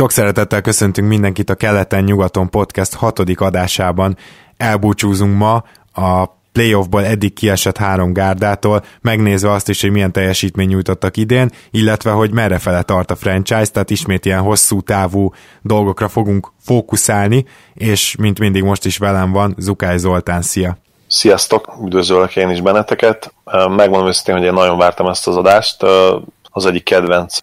Sok szeretettel köszöntünk mindenkit a Keleten-nyugaton podcast hatodik adásában. Elbúcsúzunk ma a playoffból eddig kiesett három gárdától, megnézve azt is, hogy milyen teljesítmény nyújtottak idén, illetve hogy merre fele tart a franchise, tehát ismét ilyen hosszú távú dolgokra fogunk fókuszálni, és mint mindig most is velem van Zukály Zoltán, szia! Sziasztok, üdvözöllek én is benneteket. Megmondom őszintén, hogy én nagyon vártam ezt az adást. Az egyik kedvenc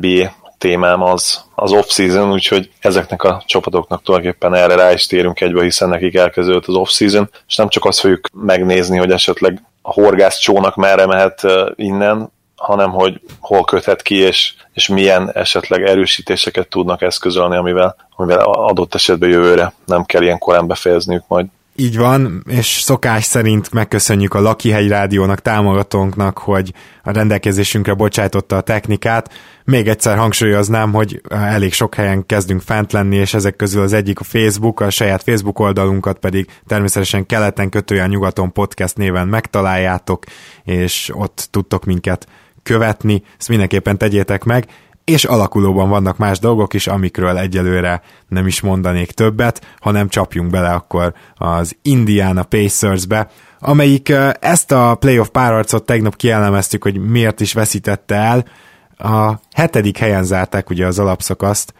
NBA témám az, az off-season, úgyhogy ezeknek a csapatoknak tulajdonképpen erre rá is térünk egybe, hiszen nekik elkezdődött az off-season, és nem csak azt fogjuk megnézni, hogy esetleg a horgász csónak merre mehet innen, hanem hogy hol köthet ki, és, és milyen esetleg erősítéseket tudnak eszközölni, amivel, amivel adott esetben jövőre nem kell ilyen korán befejezniük majd. Így van, és szokás szerint megköszönjük a Lakihegy Rádiónak, támogatónknak, hogy a rendelkezésünkre bocsájtotta a technikát. Még egyszer hangsúlyoznám, hogy elég sok helyen kezdünk fent lenni, és ezek közül az egyik a Facebook, a saját Facebook oldalunkat pedig természetesen keleten kötően nyugaton podcast néven megtaláljátok, és ott tudtok minket követni, ezt mindenképpen tegyétek meg, és alakulóban vannak más dolgok is, amikről egyelőre nem is mondanék többet, hanem csapjunk bele akkor az Indiana Pacers-be, amelyik ezt a playoff párharcot tegnap kielemeztük, hogy miért is veszítette el. A hetedik helyen zárták ugye az alapszakaszt,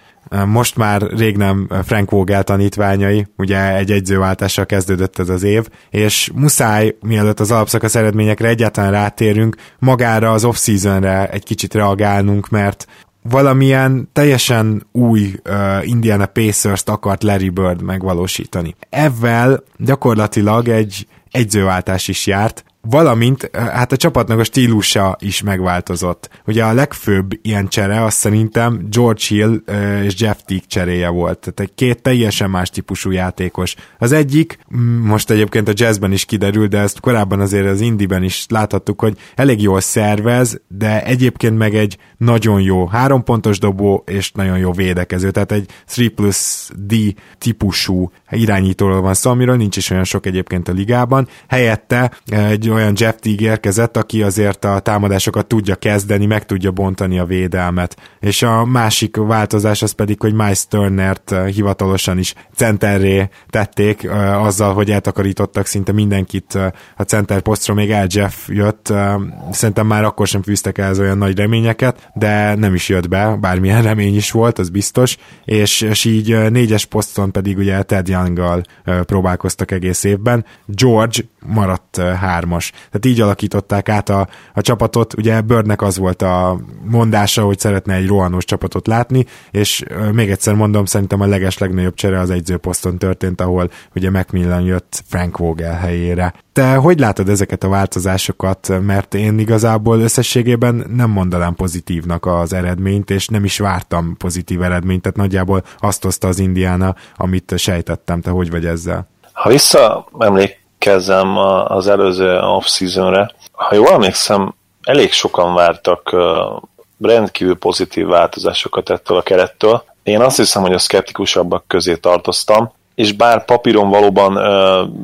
most már rég nem Frank Vogel tanítványai, ugye egy egyzőváltással kezdődött ez az év, és muszáj, mielőtt az alapszakasz eredményekre egyáltalán rátérünk, magára az off-seasonre egy kicsit reagálnunk, mert valamilyen teljesen új uh, Indiana Pacers-t akart Larry Bird megvalósítani. Ezzel gyakorlatilag egy egyzőváltás is járt, valamint eh, hát a csapatnak a stílusa is megváltozott. Ugye a legfőbb ilyen csere az szerintem George Hill eh, és Jeff Teague cseréje volt. Tehát egy két teljesen más típusú játékos. Az egyik, mm, most egyébként a jazzben is kiderül, de ezt korábban azért az indiben is láthattuk, hogy elég jól szervez, de egyébként meg egy nagyon jó három pontos dobó és nagyon jó védekező. Tehát egy 3 plus D típusú irányítóról van szó, amiről nincs is olyan sok egyébként a ligában. Helyette eh, egy olyan Jeff Teague érkezett, aki azért a támadásokat tudja kezdeni, meg tudja bontani a védelmet. És a másik változás az pedig, hogy Miles Turnert eh, hivatalosan is centerré tették, eh, azzal, hogy eltakarítottak szinte mindenkit eh, a center posztról, még el Jeff jött. Szerintem már akkor sem fűztek el olyan nagy reményeket, de nem is jött be, bármilyen remény is volt, az biztos, és, és így négyes poszton pedig ugye Ted Young-gal próbálkoztak egész évben. George maradt hármas hármas. Tehát így alakították át a, a csapatot. Ugye Birdnek az volt a mondása, hogy szeretne egy rohanós csapatot látni, és még egyszer mondom, szerintem a leges legnagyobb csere az egyzőposzton történt, ahol ugye Macmillan jött Frank Vogel helyére. Te hogy látod ezeket a változásokat? Mert én igazából összességében nem mondanám pozitívnak az eredményt, és nem is vártam pozitív eredményt, tehát nagyjából azt hozta az Indiana, amit sejtettem. Te hogy vagy ezzel? Ha vissza emlék, emlékezzem az előző off-seasonre. Ha jól emlékszem, elég sokan vártak rendkívül pozitív változásokat ettől a kerettől. Én azt hiszem, hogy a szkeptikusabbak közé tartoztam, és bár papíron valóban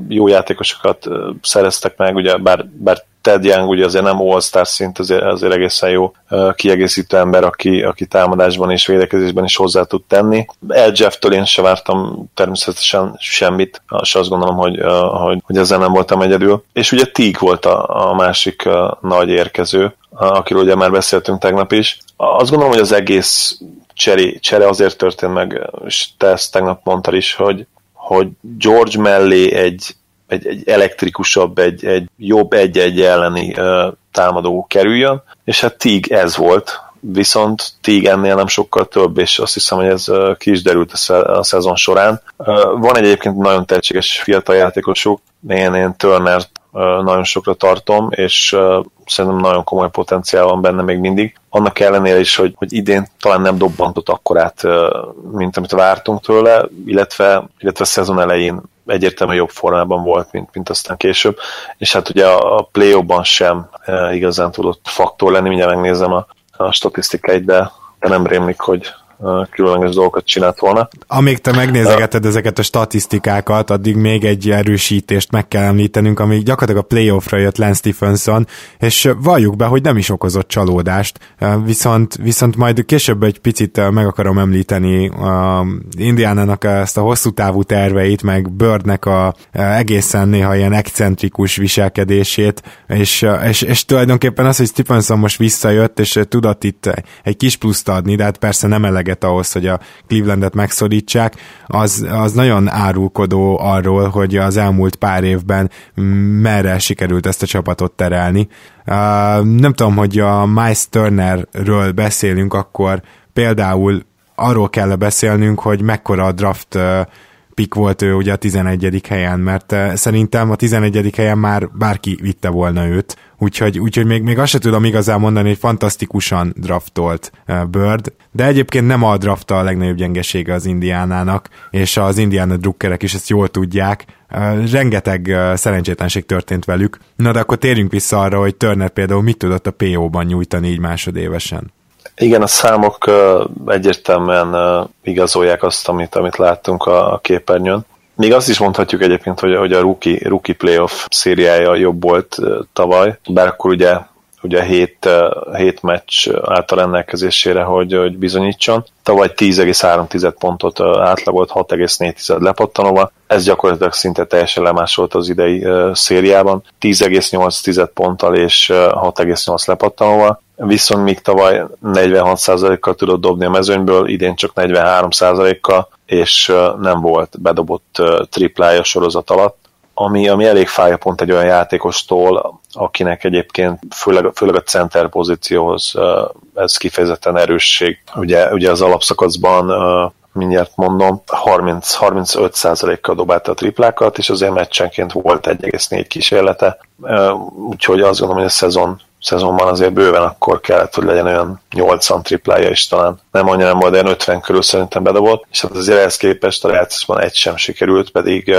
jó játékosokat szereztek meg, ugye bár, bár Ted Young ugye azért nem all-star szint, azért, azért egészen jó kiegészítő ember, aki, aki támadásban és védekezésben is hozzá tud tenni. El Jeff-től én sem vártam természetesen semmit, és azt gondolom, hogy, hogy, hogy ezzel nem voltam egyedül. És ugye Teague volt a, a másik nagy érkező, akiről ugye már beszéltünk tegnap is. Azt gondolom, hogy az egész csere, csere azért történt meg, és te ezt tegnap mondtad is, hogy, hogy George mellé egy egy, egy elektrikusabb, egy, egy jobb egy-egy elleni uh, támadó kerüljön, és hát Tig ez volt, viszont Tig ennél nem sokkal több, és azt hiszem, hogy ez ki is derült a, sze- a szezon során. Van egyébként nagyon tehetséges fiatal játékosok, én, én Turner nagyon sokra tartom, és szerintem nagyon komoly potenciál van benne még mindig. Annak ellenére is, hogy, hogy idén talán nem dobbantott akkorát, mint amit vártunk tőle, illetve, illetve a szezon elején egyértelműen jobb formában volt, mint, mint aztán később, és hát ugye a play sem igazán tudott faktor lenni, mindjárt megnézem a, a statisztikáit, de, de nem rémlik, hogy, különleges dolgokat csinált volna. Amíg te megnézegeted uh, ezeket a statisztikákat, addig még egy erősítést meg kell említenünk, ami gyakorlatilag a playoffra jött Lance Stephenson, és valljuk be, hogy nem is okozott csalódást, viszont, viszont majd később egy picit meg akarom említeni a Indiánának ezt a hosszú távú terveit, meg Birdnek a egészen néha ilyen excentrikus viselkedését, és, és, és tulajdonképpen az, hogy Stephenson most visszajött, és tudott itt egy kis pluszt adni, de hát persze nem eleget ahhoz, hogy a Clevelandet megszorítsák, az, az nagyon árulkodó arról, hogy az elmúlt pár évben merre sikerült ezt a csapatot terelni. Uh, nem tudom, hogy a Miles Turnerről beszélünk, akkor például arról kell beszélnünk, hogy mekkora a draft pick volt ő ugye a 11. helyen, mert szerintem a 11. helyen már bárki vitte volna őt, úgyhogy, úgyhogy még, még azt se tudom igazán mondani, hogy fantasztikusan draftolt Bird, de egyébként nem a draft a legnagyobb gyengesége az Indiánának, és az Indiana drukkerek is ezt jól tudják, rengeteg szerencsétlenség történt velük. Na de akkor térjünk vissza arra, hogy Turner például mit tudott a PO-ban nyújtani így másodévesen. Igen, a számok egyértelműen igazolják azt, amit, amit láttunk a képernyőn. Még azt is mondhatjuk egyébként, hogy, hogy a rookie, rookie playoff szériája jobb volt tavaly, bár akkor ugye ugye 7, 7 meccs állt a rendelkezésére, hogy, hogy bizonyítson. Tavaly 10,3 pontot átlagolt 6,4 lepattanóval. Ez gyakorlatilag szinte teljesen lemásolt az idei szériában. 10,8 ponttal és 6,8 lepattanóval viszont még tavaly 46%-kal tudott dobni a mezőnyből, idén csak 43%-kal, és nem volt bedobott triplája sorozat alatt, ami, ami elég fáj pont egy olyan játékostól, akinek egyébként főleg, főleg a center pozícióhoz ez kifejezetten erősség. Ugye, ugye az alapszakaszban mindjárt mondom, 30-35%-kal dobálta a triplákat, és azért meccsenként volt 1,4 kísérlete, úgyhogy azt gondolom, hogy a szezon szezonban azért bőven akkor kellett, hogy legyen olyan 80 triplája is talán. Nem annyira nem volt, de 50 körül szerintem bedobott, és hát azért ehhez képest a Reácisban egy sem sikerült, pedig,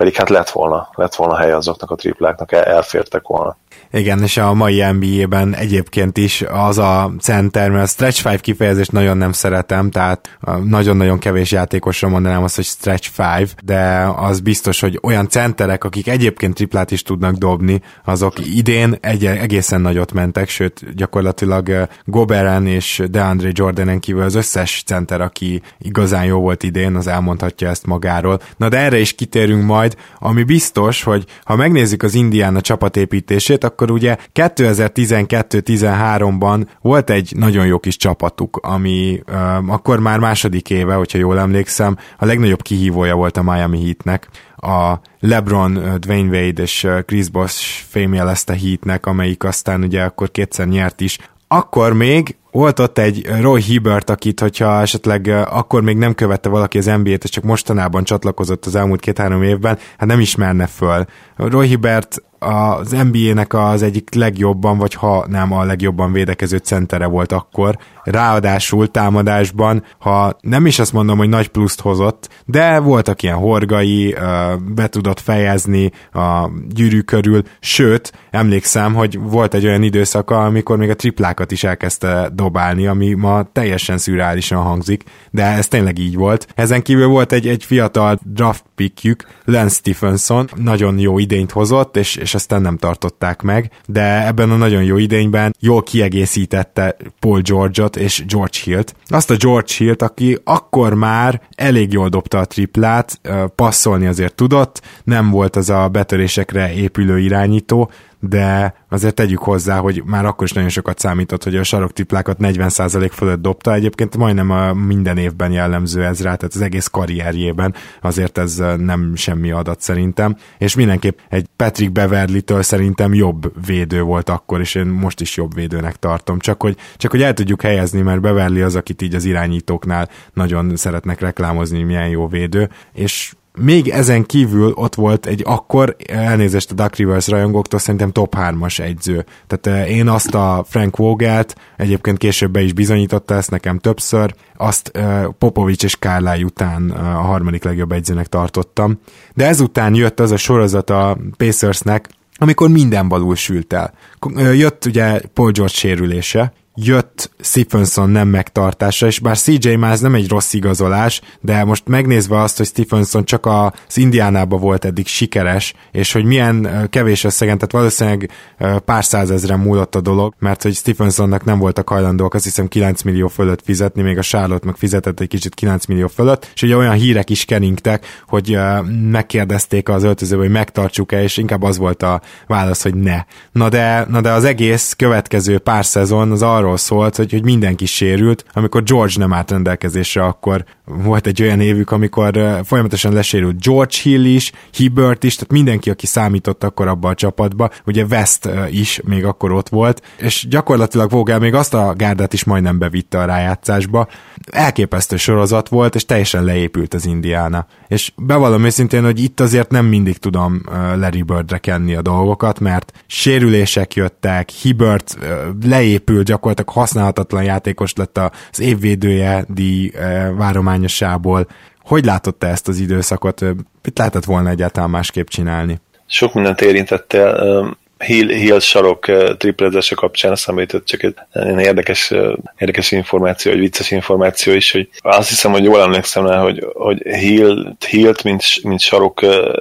pedig hát lett volna, lett volna hely azoknak a tripláknak, elfértek volna. Igen, és a mai NBA-ben egyébként is az a center, mert a stretch 5 kifejezést nagyon nem szeretem, tehát nagyon-nagyon kevés játékosra mondanám azt, hogy stretch 5, de az biztos, hogy olyan centerek, akik egyébként triplát is tudnak dobni, azok idén egy egészen nagyot mentek, sőt gyakorlatilag Goberen és DeAndre Jordanen kívül az összes center, aki igazán jó volt idén, az elmondhatja ezt magáról. Na de erre is kitérünk majd, ami biztos, hogy ha megnézzük az Indiana csapatépítését, akkor akkor ugye 2012-13-ban volt egy nagyon jó kis csapatuk, ami uh, akkor már második éve, hogyha jól emlékszem, a legnagyobb kihívója volt a Miami Heatnek. A LeBron, Dwayne Wade és Chris Bosh fémjelezte Heatnek, amelyik aztán ugye akkor kétszer nyert is. Akkor még volt ott egy Roy Hibbert, akit, hogyha esetleg akkor még nem követte valaki az NBA-t, és csak mostanában csatlakozott az elmúlt két-három évben, hát nem ismerne föl. Roy Hibbert az NBA-nek az egyik legjobban, vagy ha nem a legjobban védekező centere volt akkor. Ráadásul támadásban, ha nem is azt mondom, hogy nagy pluszt hozott, de voltak ilyen horgai, be tudott fejezni a gyűrű körül, sőt, emlékszem, hogy volt egy olyan időszaka, amikor még a triplákat is elkezdte dobálni, ami ma teljesen szürreálisan hangzik, de ez tényleg így volt. Ezen kívül volt egy, egy fiatal draft pickjük, Lance Stephenson, nagyon jó idényt hozott, és, és aztán nem tartották meg, de ebben a nagyon jó idényben jól kiegészítette Paul George-ot és George Hill-t. Azt a George Hill-t, aki akkor már elég jól dobta a triplát, passzolni azért tudott, nem volt az a betörésekre épülő irányító, de azért tegyük hozzá, hogy már akkor is nagyon sokat számított, hogy a saroktiplákat 40% fölött dobta, egyébként majdnem a minden évben jellemző ez rá, tehát az egész karrierjében azért ez nem semmi adat szerintem, és mindenképp egy Patrick Beverly-től szerintem jobb védő volt akkor, és én most is jobb védőnek tartom, csak hogy, csak hogy el tudjuk helyezni, mert Beverly az, akit így az irányítóknál nagyon szeretnek reklámozni, milyen jó védő, és még ezen kívül ott volt egy akkor, elnézést a Duck Rivers rajongóktól, szerintem top 3-as egyző. Tehát eh, én azt a Frank Vogelt, egyébként később be is bizonyította ezt nekem többször, azt eh, Popovics és Kárláj után eh, a harmadik legjobb egyzőnek tartottam. De ezután jött az a sorozat a Pacersnek, amikor minden balul sült el. Jött ugye Paul George sérülése, jött Stephenson nem megtartása, és bár CJ Miles nem egy rossz igazolás, de most megnézve azt, hogy Stephenson csak az Indiánában volt eddig sikeres, és hogy milyen kevés összegen, tehát valószínűleg pár százezren múlott a dolog, mert hogy Stephensonnak nem voltak hajlandóak, azt hiszem 9 millió fölött fizetni, még a Charlotte meg fizetett egy kicsit 9 millió fölött, és ugye olyan hírek is keringtek, hogy megkérdezték az öltözőbe, hogy megtartsuk-e, és inkább az volt a válasz, hogy ne. Na de, na de az egész következő pár szezon az arról szólt, hogy, hogy mindenki sérült, amikor George nem állt rendelkezésre, akkor volt egy olyan évük, amikor folyamatosan lesérült George Hill is, Hibbert is, tehát mindenki, aki számított akkor abba a csapatba, ugye West is még akkor ott volt, és gyakorlatilag Vogel még azt a gárdát is majdnem bevitte a rájátszásba. Elképesztő sorozat volt, és teljesen leépült az Indiana. És bevallom őszintén, hogy itt azért nem mindig tudom Larry Birdre kenni a dolgokat, mert sérülések jöttek, Hibbert leépült, gyakorlatilag használhatatlan játékos lett az évvédője díj várományosából. Hogy látott ezt az időszakot? Mit lehetett volna egyáltalán másképp csinálni? Sok mindent érintettél. Hill, Hill sarok triplezése kapcsán eszembe jutott csak egy érdekes, érdekes információ, vagy vicces információ is, hogy azt hiszem, hogy jól emlékszem rá, hogy, hogy Hill, Hillt, mint, mint sarok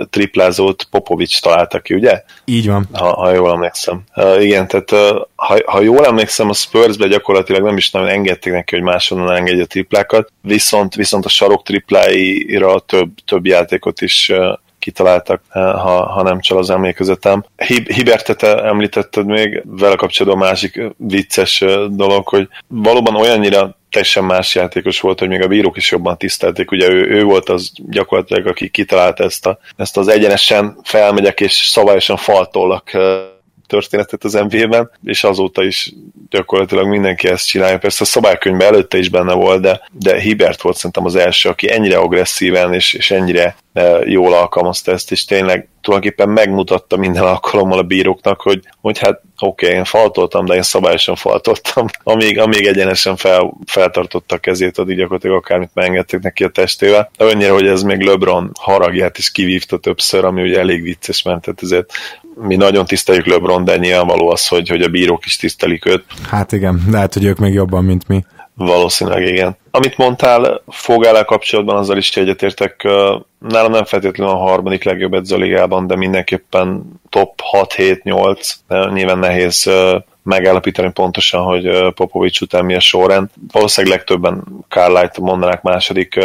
triplázót Popovics találta ki, ugye? Így van. Ha, ha jól emlékszem. Uh, igen, tehát uh, ha, ha jól emlékszem, a Spursbe gyakorlatilag nem is nagyon engedték neki, hogy máshonnan engedje a triplákat, viszont, viszont a sarok tripláira több, több játékot is kitaláltak, eh, ha, ha nem csal az emlékezetem. Hibertet említetted még, vele kapcsolatban a másik vicces eh, dolog, hogy valóban olyannyira teljesen más játékos volt, hogy még a bírók is jobban tisztelték. Ugye ő, ő volt az gyakorlatilag, aki kitalálta ezt, a, ezt az egyenesen felmegyek és szabályosan faltollak eh, történetet az NBA-ben, és azóta is gyakorlatilag mindenki ezt csinálja. Persze a szabálykönyvben előtte is benne volt, de, de Hibert volt szerintem az első, aki ennyire agresszíven és, és ennyire e, jól alkalmazta ezt, és tényleg tulajdonképpen megmutatta minden alkalommal a bíróknak, hogy, hogy hát oké, okay, én faltoltam, de én szabályosan faltoltam. Amíg, amíg egyenesen fel, feltartotta a kezét, addig gyakorlatilag akármit megengedtek neki a testével. De annyira, hogy ez még LeBron haragját is kivívta többször, ami ugye elég vicces, mert tehát ezért mi nagyon tiszteljük LeBron, de nyilvánvaló az, hogy, hogy a bírók is tisztelik őt. Hát igen, lehet, hogy ők még jobban, mint mi. Valószínűleg igen. Amit mondtál Fogállal kapcsolatban, azzal is egyetértek. Nálam nem feltétlenül a harmadik legjobb edzőligában, de mindenképpen top 6-7-8. Nyilván nehéz megállapítani pontosan, hogy Popovics után mi a sorrend. Valószínűleg legtöbben Carlisle mondanák második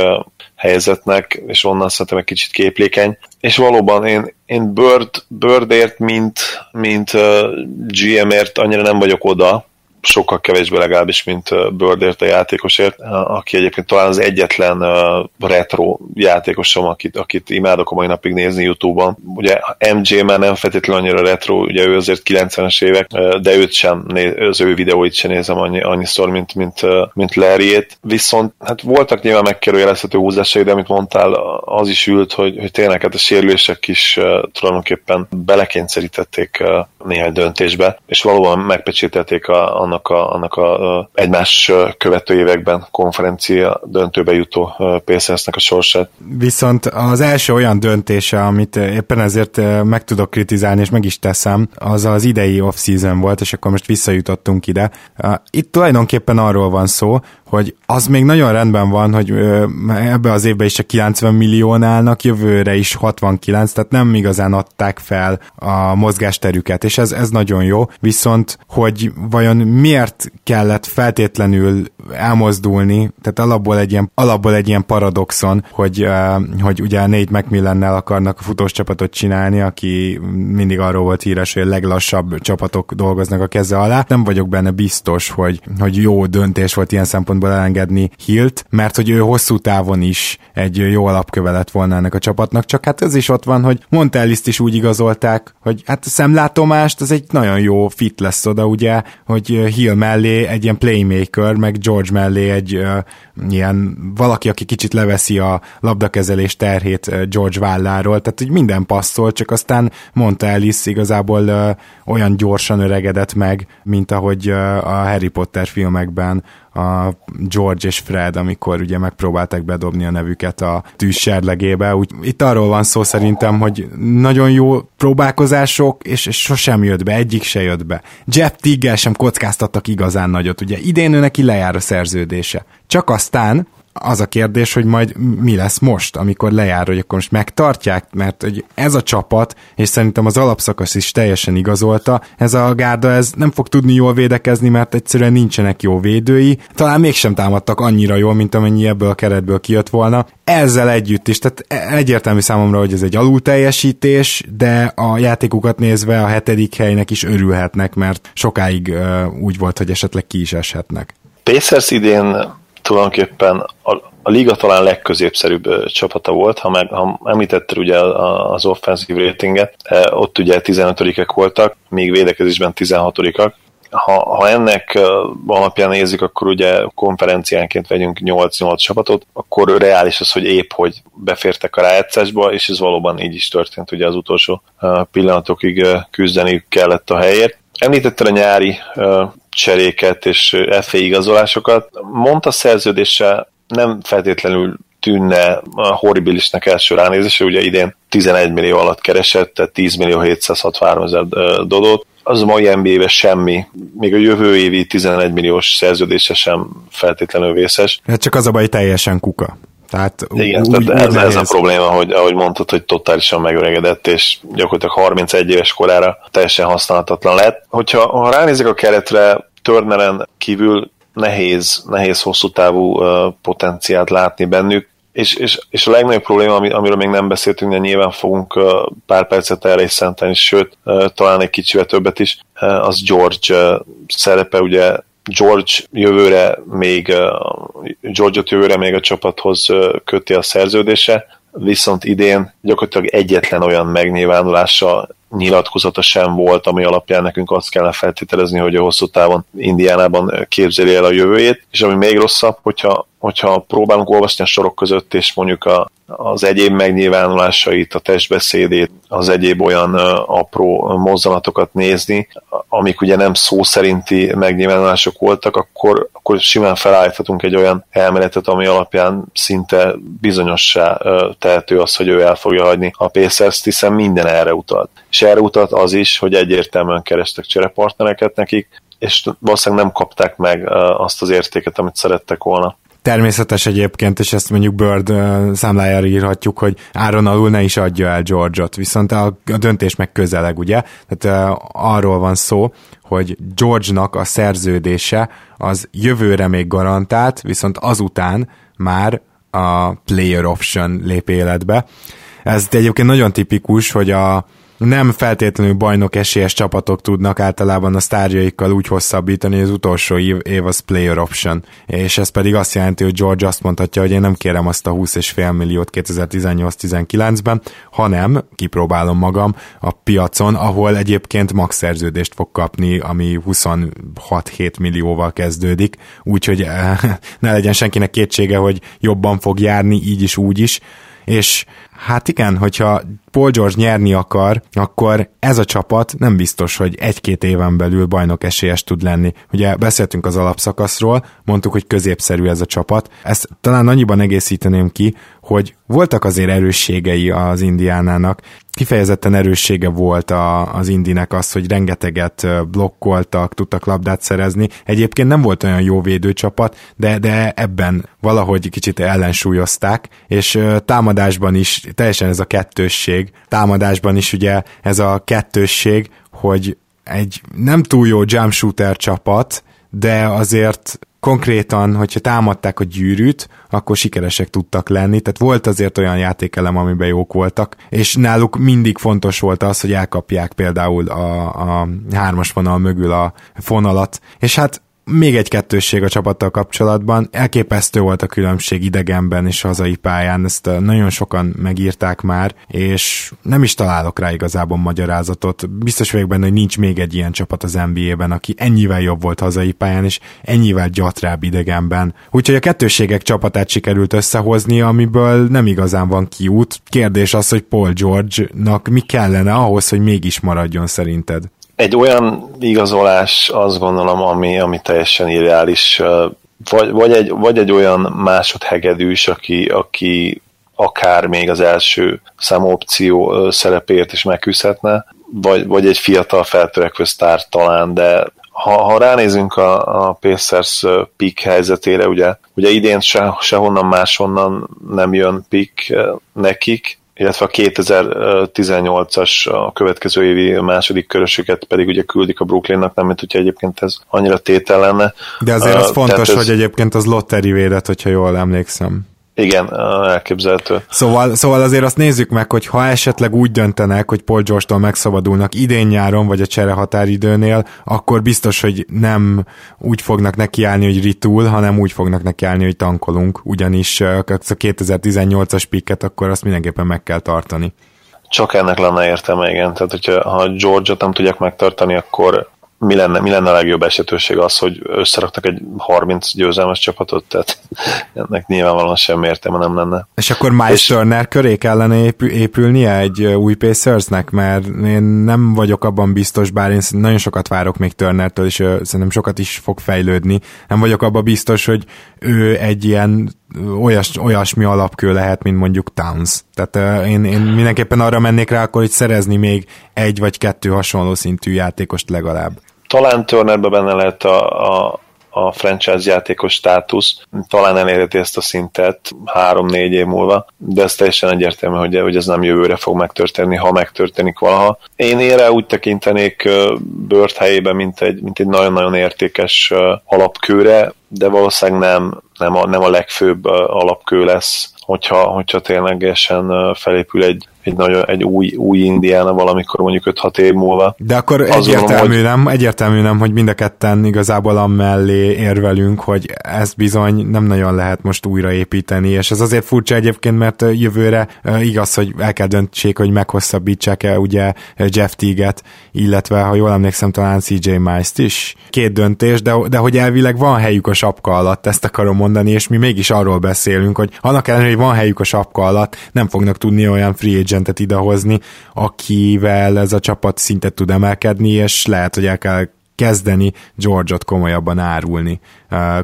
helyzetnek, és onnan szerintem egy kicsit képlékeny. És valóban én, én Bird, Birdért, mint, mint GM-ért annyira nem vagyok oda, sokkal kevésbé legalábbis, mint Birdért a játékosért, aki egyébként talán az egyetlen retro játékosom, akit, akit imádok a mai napig nézni Youtube-on. Ugye MJ már nem feltétlenül annyira retro, ugye ő azért 90-es évek, de őt sem, az ő videóit sem nézem annyi, annyiszor, mint, mint, mint Larry-ét. Viszont hát voltak nyilván megkerüljelezhető húzásai, de amit mondtál, az is ült, hogy, hogy tényleg hát a sérülések is tulajdonképpen belekényszerítették néhány döntésbe, és valóban megpecsételték a, annak a, annak a egymás követő években konferencia döntőbe jutó Pacersnek a sorsát. Viszont az első olyan döntése, amit éppen ezért meg tudok kritizálni, és meg is teszem, az az idei off-season volt, és akkor most visszajutottunk ide. Itt tulajdonképpen arról van szó, hogy az még nagyon rendben van, hogy ebbe az évben is csak 90 milliónálnak, jövőre is 69, tehát nem igazán adták fel a mozgásterüket, és ez, ez nagyon jó, viszont hogy vajon miért kellett feltétlenül elmozdulni, tehát alapból egy ilyen, alapból egy ilyen paradoxon, hogy, hogy ugye Nate McMillannel akarnak a futós csapatot csinálni, aki mindig arról volt híres, hogy a leglassabb csapatok dolgoznak a keze alá. Nem vagyok benne biztos, hogy, hogy jó döntés volt ilyen szempontból elengedni Hilt, mert hogy ő hosszú távon is egy jó alapköve lett volna ennek a csapatnak, csak hát ez is ott van, hogy Montelliszt is úgy igazolták, hogy hát szemlátomást az egy nagyon jó fit lesz oda, ugye, hogy Hill mellé egy ilyen playmaker, meg George mellé egy uh, ilyen valaki, aki kicsit leveszi a labdakezelés terhét George válláról, tehát hogy minden passzol, csak aztán Montellis igazából uh, olyan gyorsan öregedett meg, mint ahogy uh, a Harry Potter filmekben a George és Fred, amikor ugye megpróbálták bedobni a nevüket a tűzserlegébe. Úgy, itt arról van szó szerintem, hogy nagyon jó próbálkozások, és, és sosem jött be, egyik se jött be. Jeff Tiggel sem kockáztattak igazán nagyot, ugye idén ő neki lejár a szerződése. Csak aztán az a kérdés, hogy majd mi lesz most, amikor lejár, hogy akkor most megtartják, mert hogy ez a csapat, és szerintem az alapszakasz is teljesen igazolta, ez a gárda ez nem fog tudni jól védekezni, mert egyszerűen nincsenek jó védői, talán mégsem támadtak annyira jól, mint amennyi ebből a keretből kijött volna. Ezzel együtt is, tehát egyértelmű számomra, hogy ez egy alulteljesítés, de a játékukat nézve a hetedik helynek is örülhetnek, mert sokáig uh, úgy volt, hogy esetleg ki is eshetnek. Pacers idén tulajdonképpen a, a liga talán legközépszerűbb csapata volt, ha, meg, ha említetted ugye az offensive ratinget, ott ugye 15-ek voltak, még védekezésben 16-ak, ha, ha ennek alapján nézzük, akkor ugye konferenciánként vegyünk 8-8 csapatot, akkor reális az, hogy épp, hogy befértek a rájátszásba, és ez valóban így is történt, ugye az utolsó pillanatokig küzdeni kellett a helyért. Említetted a nyári cseréket és FA igazolásokat. Mondta szerződése nem feltétlenül tűnne a horribilisnek első ránézése, ugye idén 11 millió alatt keresett, tehát 10 millió 763 ezer dodót. Az a mai nba semmi, még a jövő évi 11 milliós szerződése sem feltétlenül vészes. Hát csak az a baj, teljesen kuka. Tehát Igen, úgy, tehát ez, ez a probléma, hogy ahogy mondtad, hogy totálisan megöregedett, és gyakorlatilag 31 éves korára teljesen használhatatlan lett. Hogyha ha ránézek a keretre, Turneren kívül nehéz, nehéz hosszú távú uh, potenciált látni bennük, és, és, és a legnagyobb probléma, amiről még nem beszéltünk, de nyilván fogunk uh, pár percet erre is szentelni, sőt, uh, talán egy kicsivel többet is, az George szerepe, ugye George jövőre még, George-ot jövőre még a csapathoz köti a szerződése, viszont idén gyakorlatilag egyetlen olyan megnyilvánulása nyilatkozata sem volt, ami alapján nekünk azt kellene feltételezni, hogy a hosszú távon Indiánában képzeli el a jövőjét, és ami még rosszabb, hogyha hogyha próbálunk olvasni a sorok között, és mondjuk a, az egyéb megnyilvánulásait, a testbeszédét, az egyéb olyan apró mozzanatokat nézni, amik ugye nem szó szerinti megnyilvánulások voltak, akkor, akkor simán felállíthatunk egy olyan elméletet, ami alapján szinte bizonyossá tehető az, hogy ő el fogja hagyni a pacers hiszen minden erre utalt. És erre utalt az is, hogy egyértelműen kerestek cserepartnereket nekik, és valószínűleg nem kapták meg azt az értéket, amit szerettek volna. Természetes egyébként, és ezt mondjuk Bird számlájára írhatjuk, hogy áron alul ne is adja el George-ot, viszont a, a döntés meg közeleg, ugye? Tehát arról van szó, hogy George-nak a szerződése az jövőre még garantált, viszont azután már a player option lép életbe. Ez egyébként nagyon tipikus, hogy a nem feltétlenül bajnok esélyes csapatok tudnak általában a sztárjaikkal úgy hosszabbítani, hogy az utolsó év, év az player option, és ez pedig azt jelenti, hogy George azt mondhatja, hogy én nem kérem azt a 20,5 milliót 2018-19-ben, hanem kipróbálom magam a piacon, ahol egyébként max szerződést fog kapni, ami 26-7 millióval kezdődik, úgyhogy eh, ne legyen senkinek kétsége, hogy jobban fog járni, így is, úgy is, és hát igen, hogyha Paul George nyerni akar, akkor ez a csapat nem biztos, hogy egy-két éven belül bajnok esélyes tud lenni. Ugye beszéltünk az alapszakaszról, mondtuk, hogy középszerű ez a csapat. Ezt talán annyiban egészíteném ki, hogy voltak azért erősségei az Indiánának, kifejezetten erőssége volt a, az Indinek az, hogy rengeteget blokkoltak, tudtak labdát szerezni. Egyébként nem volt olyan jó védőcsapat, de, de ebben valahogy kicsit ellensúlyozták, és támadásban is teljesen ez a kettősség, támadásban is ugye ez a kettősség, hogy egy nem túl jó jump shooter csapat, de azért konkrétan, hogyha támadták a gyűrűt, akkor sikeresek tudtak lenni, tehát volt azért olyan játékelem, amiben jók voltak, és náluk mindig fontos volt az, hogy elkapják például a, a hármas vonal mögül a fonalat, és hát még egy kettősség a csapattal kapcsolatban, elképesztő volt a különbség idegenben és hazai pályán, ezt nagyon sokan megírták már, és nem is találok rá igazából magyarázatot. Biztos vagyok benne, hogy nincs még egy ilyen csapat az NBA-ben, aki ennyivel jobb volt hazai pályán, és ennyivel gyatrább idegenben. Úgyhogy a kettőségek csapatát sikerült összehozni, amiből nem igazán van kiút. Kérdés az, hogy Paul George-nak mi kellene ahhoz, hogy mégis maradjon szerinted? Egy olyan igazolás, azt gondolom, ami, ami teljesen irreális vagy, vagy, egy, vagy egy olyan másodhegedűs, aki, aki akár még az első számú opció szerepért is megküzdhetne, vagy, vagy egy fiatal feltörekvő sztár talán, de ha, ha ránézünk a, a Pacers pick helyzetére, ugye, ugye idén se, sehonnan máshonnan nem jön pick nekik, illetve a 2018-as a következő évi második körösöket pedig ugye küldik a Brooklynnak, nem mint hogyha egyébként ez annyira tétel lenne. De azért az uh, fontos, ez... hogy egyébként az lotteri védet, hogyha jól emlékszem. Igen, elképzelhető. Szóval, szóval azért azt nézzük meg, hogy ha esetleg úgy döntenek, hogy Paul George-tól megszabadulnak idén-nyáron, vagy a csere határidőnél, akkor biztos, hogy nem úgy fognak nekiállni, hogy ritul, hanem úgy fognak nekiállni, hogy tankolunk, ugyanis a 2018-as pikket akkor azt mindenképpen meg kell tartani. Csak ennek lenne értelme, igen. Tehát, hogyha ha George-ot nem tudják megtartani, akkor mi lenne, mi lenne a legjobb esetőség az, hogy összeraktak egy 30 győzelmes csapatot, tehát ennek nyilvánvalóan semmi értelme nem lenne. És akkor Miles és... Turner köré kellene épül, épülnie egy új Pacersnek, mert én nem vagyok abban biztos, bár én nagyon sokat várok még Turnertől, és szerintem sokat is fog fejlődni. Nem vagyok abban biztos, hogy ő egy ilyen olyas, olyasmi alapkő lehet, mint mondjuk Towns. Tehát uh, én, én mindenképpen arra mennék rá, akkor hogy szerezni még egy vagy kettő hasonló szintű játékost legalább talán Turnerben benne lehet a, a, a franchise játékos státusz, talán elérheti ezt a szintet három-négy év múlva, de ez teljesen egyértelmű, hogy, hogy ez nem jövőre fog megtörténni, ha megtörténik valaha. Én ére úgy tekintenék Bört helyében, mint egy, mint egy nagyon-nagyon értékes alapkőre, de valószínűleg nem, nem, a, nem a legfőbb alapkő lesz, hogyha, hogyha ténylegesen felépül egy, egy, nagyon, egy új, új Indiana valamikor mondjuk 5-6 év múlva. De akkor egyértelmű, hogy... nem, egyértelmű nem, hogy mind a ketten igazából amellé érvelünk, hogy ezt bizony nem nagyon lehet most újraépíteni, és ez azért furcsa egyébként, mert jövőre igaz, hogy el kell döntsék, hogy meghosszabbítsák-e ugye Jeff Teaget, illetve ha jól emlékszem, talán CJ Mice-t is. Két döntés, de, de hogy elvileg van helyük a sapka alatt, ezt akarom mondani, és mi mégis arról beszélünk, hogy annak ellenére, hogy van helyük a sapka alatt, nem fognak tudni olyan free agentet idehozni, akivel ez a csapat szintet tud emelkedni, és lehet, hogy el kell kezdeni George-ot komolyabban árulni.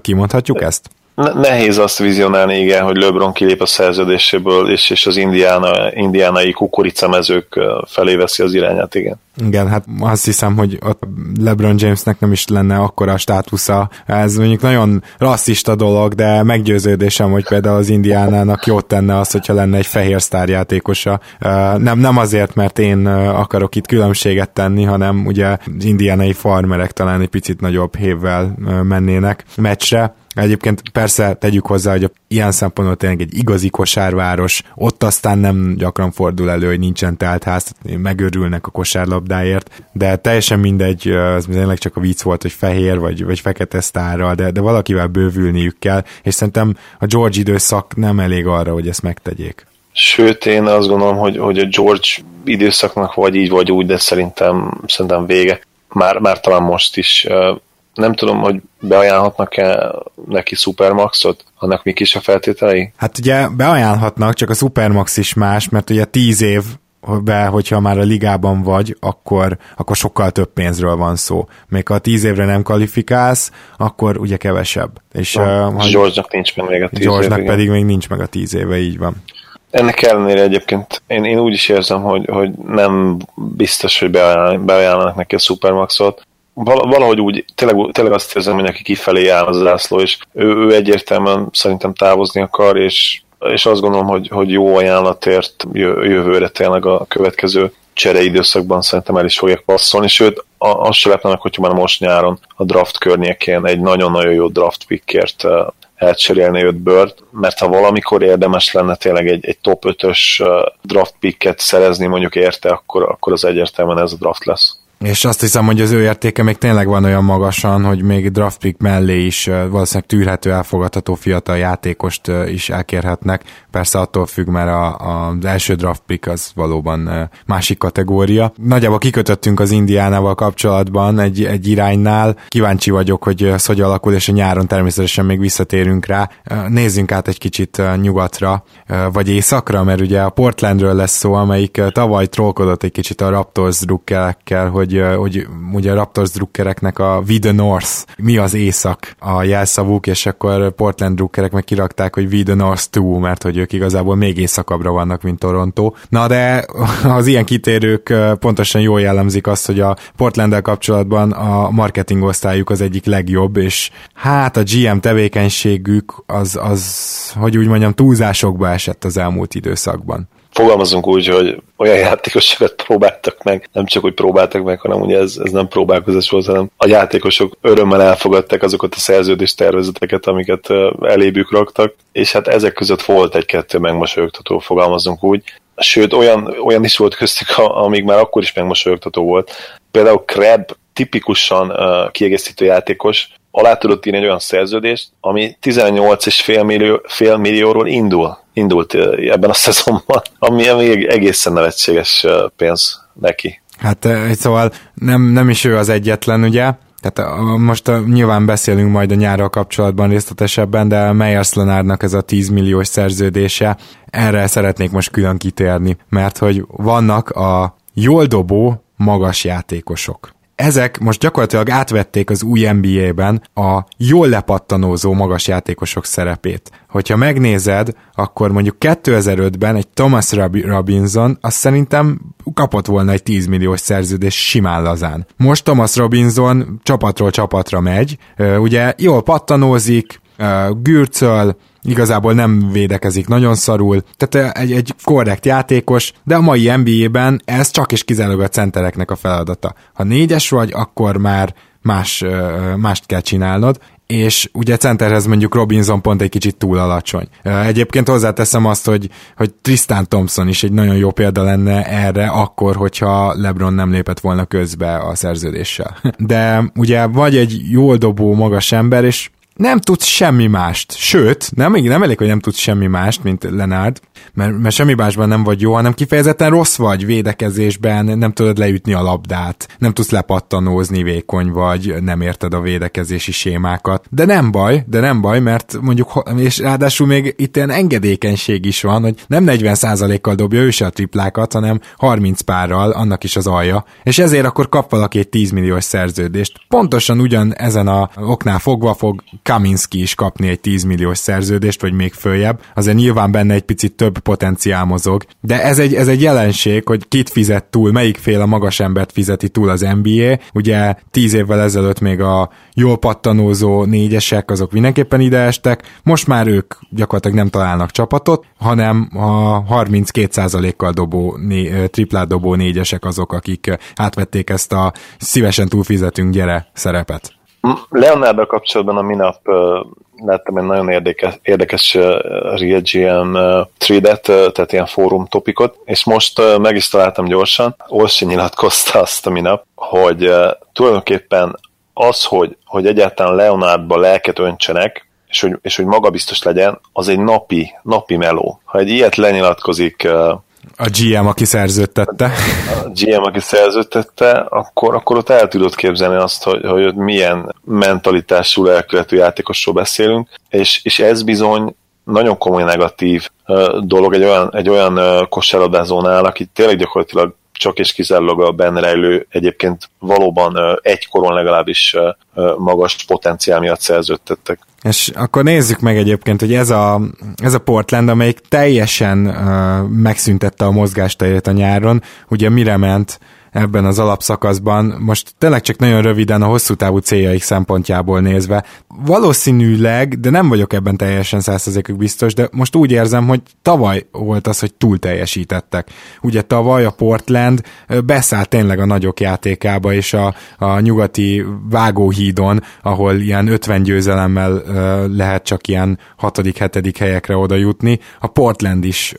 Kimondhatjuk ezt? Nehéz azt vizionálni, igen, hogy LeBron kilép a szerződéséből, és, és az indiána, indiánai kukoricamezők felé veszi az irányát, igen. Igen, hát azt hiszem, hogy ott LeBron Jamesnek nem is lenne akkora státusza. Ez mondjuk nagyon rasszista dolog, de meggyőződésem, hogy például az indiánának jót tenne az, hogyha lenne egy fehér sztárjátékosa. Nem, nem azért, mert én akarok itt különbséget tenni, hanem ugye az indiánai farmerek talán egy picit nagyobb hévvel mennének meccsre, Egyébként persze tegyük hozzá, hogy ilyen szempontból tényleg egy igazi kosárváros, ott aztán nem gyakran fordul elő, hogy nincsen ház, megörülnek a kosárlabdáért, de teljesen mindegy, az tényleg csak a vicc volt, hogy fehér vagy, vagy fekete sztárral, de, de valakivel bővülniük kell, és szerintem a George időszak nem elég arra, hogy ezt megtegyék. Sőt, én azt gondolom, hogy, hogy a George időszaknak vagy így, vagy úgy, de szerintem, szerintem vége. Már, már talán most is nem tudom, hogy beajánlhatnak-e neki Supermaxot? Annak mik is a feltételei? Hát ugye beajánlhatnak, csak a Supermax is más, mert ugye 10 év be, hogyha már a ligában vagy, akkor, akkor sokkal több pénzről van szó. Még ha tíz évre nem kvalifikálsz, akkor ugye kevesebb. És, no, uh, George-nak nincs meg még a tíz George-nak éve, pedig még nincs meg a tíz éve, így van. Ennek ellenére egyébként én, én úgy is érzem, hogy, hogy nem biztos, hogy beajánlanak neki a Supermaxot valahogy úgy, tényleg, tényleg azt érzem, hogy neki kifelé áll az zászló, és ő, ő egyértelműen szerintem távozni akar, és, és azt gondolom, hogy, hogy jó ajánlatért jövőre tényleg a következő csereidőszakban szerintem el is fogják passzolni, sőt, azt se lepnenek, hogyha már most nyáron a draft környékén egy nagyon-nagyon jó draft pickért elcserélni őt Bird, mert ha valamikor érdemes lenne tényleg egy, egy top 5-ös draft picket szerezni mondjuk érte, akkor, akkor az egyértelműen ez a draft lesz és azt hiszem, hogy az ő értéke még tényleg van olyan magasan, hogy még draft pick mellé is valószínűleg tűrhető, elfogadható fiatal játékost is elkérhetnek. Persze attól függ, mert a, a, az első draft pick az valóban másik kategória. Nagyjából kikötöttünk az Indiánával kapcsolatban egy, egy iránynál. Kíváncsi vagyok, hogy ez hogy alakul, és a nyáron természetesen még visszatérünk rá. Nézzünk át egy kicsit nyugatra, vagy északra, mert ugye a Portlandről lesz szó, amelyik tavaly trollkodott egy kicsit a Raptors drukkelekkel, hogy hogy, hogy ugye a Raptors drukkereknek a We the North, mi az észak a jelszavuk, és akkor Portland drukkerek meg kirakták, hogy We the North too, mert hogy ők igazából még északabbra vannak, mint Toronto. Na de az ilyen kitérők pontosan jól jellemzik azt, hogy a portland kapcsolatban a marketing osztályuk az egyik legjobb, és hát a GM tevékenységük az, az hogy úgy mondjam, túlzásokba esett az elmúlt időszakban fogalmazunk úgy, hogy olyan játékosokat próbáltak meg, nem csak hogy próbáltak meg, hanem ugye ez, ez nem próbálkozás volt, hanem a játékosok örömmel elfogadták azokat a szerződés tervezeteket, amiket elébük raktak, és hát ezek között volt egy-kettő megmosolyogtató, fogalmazunk úgy, sőt olyan, olyan is volt köztük, amíg már akkor is megmosolyogtató volt. Például Kreb tipikusan uh, kiegészítő játékos, alá tudott írni egy olyan szerződést, ami 18,5 millió, fél millióról indul, indult ebben a szezonban, ami, ami egészen nevetséges pénz neki. Hát szóval nem, nem is ő az egyetlen, ugye? Tehát most nyilván beszélünk majd a nyárral kapcsolatban részletesebben, de Meyers Leonardnak ez a 10 milliós szerződése, erre szeretnék most külön kitérni, mert hogy vannak a jól dobó magas játékosok ezek most gyakorlatilag átvették az új NBA-ben a jól lepattanózó magas játékosok szerepét. Hogyha megnézed, akkor mondjuk 2005-ben egy Thomas Robinson azt szerintem kapott volna egy 10 milliós szerződés simán lazán. Most Thomas Robinson csapatról csapatra megy, ugye jól pattanózik, gürcöl, igazából nem védekezik nagyon szarul, tehát egy, egy korrekt játékos, de a mai NBA-ben ez csak és kizárólag a centereknek a feladata. Ha négyes vagy, akkor már más, mást kell csinálnod, és ugye centerhez mondjuk Robinson pont egy kicsit túl alacsony. Egyébként hozzáteszem azt, hogy, hogy Tristan Thompson is egy nagyon jó példa lenne erre, akkor, hogyha LeBron nem lépett volna közbe a szerződéssel. De ugye vagy egy jól dobó magas ember, és nem tudsz semmi mást. Sőt, nem, nem elég, hogy nem tudsz semmi mást, mint Lenard, mert, mert semmi másban nem vagy jó, hanem kifejezetten rossz vagy védekezésben, nem tudod leütni a labdát, nem tudsz lepattanózni, vékony vagy, nem érted a védekezési sémákat. De nem baj, de nem baj, mert mondjuk, és ráadásul még itt ilyen engedékenység is van, hogy nem 40%-kal dobja ő se a triplákat, hanem 30 párral, annak is az alja, és ezért akkor kap valaki egy 10 milliós szerződést. Pontosan ugyan ezen a oknál fogva fog Kaminski is kapni egy 10 milliós szerződést, vagy még följebb. Azért nyilván benne egy picit több potenciál mozog. De ez egy, ez egy jelenség, hogy kit fizet túl, melyik fél a magas embert fizeti túl az NBA. Ugye 10 évvel ezelőtt még a jól pattanózó négyesek, azok mindenképpen ideestek. Most már ők gyakorlatilag nem találnak csapatot, hanem a 32%-kal dobó, né, triplát dobó négyesek azok, akik átvették ezt a szívesen túlfizetünk gyere szerepet. Leonardo kapcsolatban a minap láttam egy nagyon érdekes, érdekes GM uh, threadet, tehát ilyen fórum topikot, és most meg is találtam gyorsan. Olsi nyilatkozta azt a minap, hogy tulajdonképpen az, hogy, hogy egyáltalán Leonardba lelket öntsenek, és hogy, és hogy magabiztos legyen, az egy napi, napi meló. Ha egy ilyet lenyilatkozik a GM, aki szerződtette. A GM, aki szerződtette, akkor, akkor ott el tudod képzelni azt, hogy, hogy milyen mentalitású lelkületű játékosról beszélünk, és, és ez bizony nagyon komoly negatív dolog egy olyan, egy olyan kosárlabdázónál, aki tényleg gyakorlatilag csak és kizárólag a benne rejlő, egyébként valóban egykoron legalábbis magas potenciál miatt szerződtettek. És akkor nézzük meg egyébként, hogy ez a, ez a Portland, amelyik teljesen uh, megszüntette a mozgásterét a nyáron, ugye mire ment ebben az alapszakaszban. Most tényleg csak nagyon röviden a hosszú távú céljaik szempontjából nézve. Valószínűleg, de nem vagyok ebben teljesen százszerzékük biztos, de most úgy érzem, hogy tavaly volt az, hogy túl teljesítettek. Ugye tavaly a Portland beszállt tényleg a nagyok játékába, és a, a nyugati vágóhídon, ahol ilyen 50 győzelemmel lehet csak ilyen 6.-7. helyekre oda jutni, a Portland is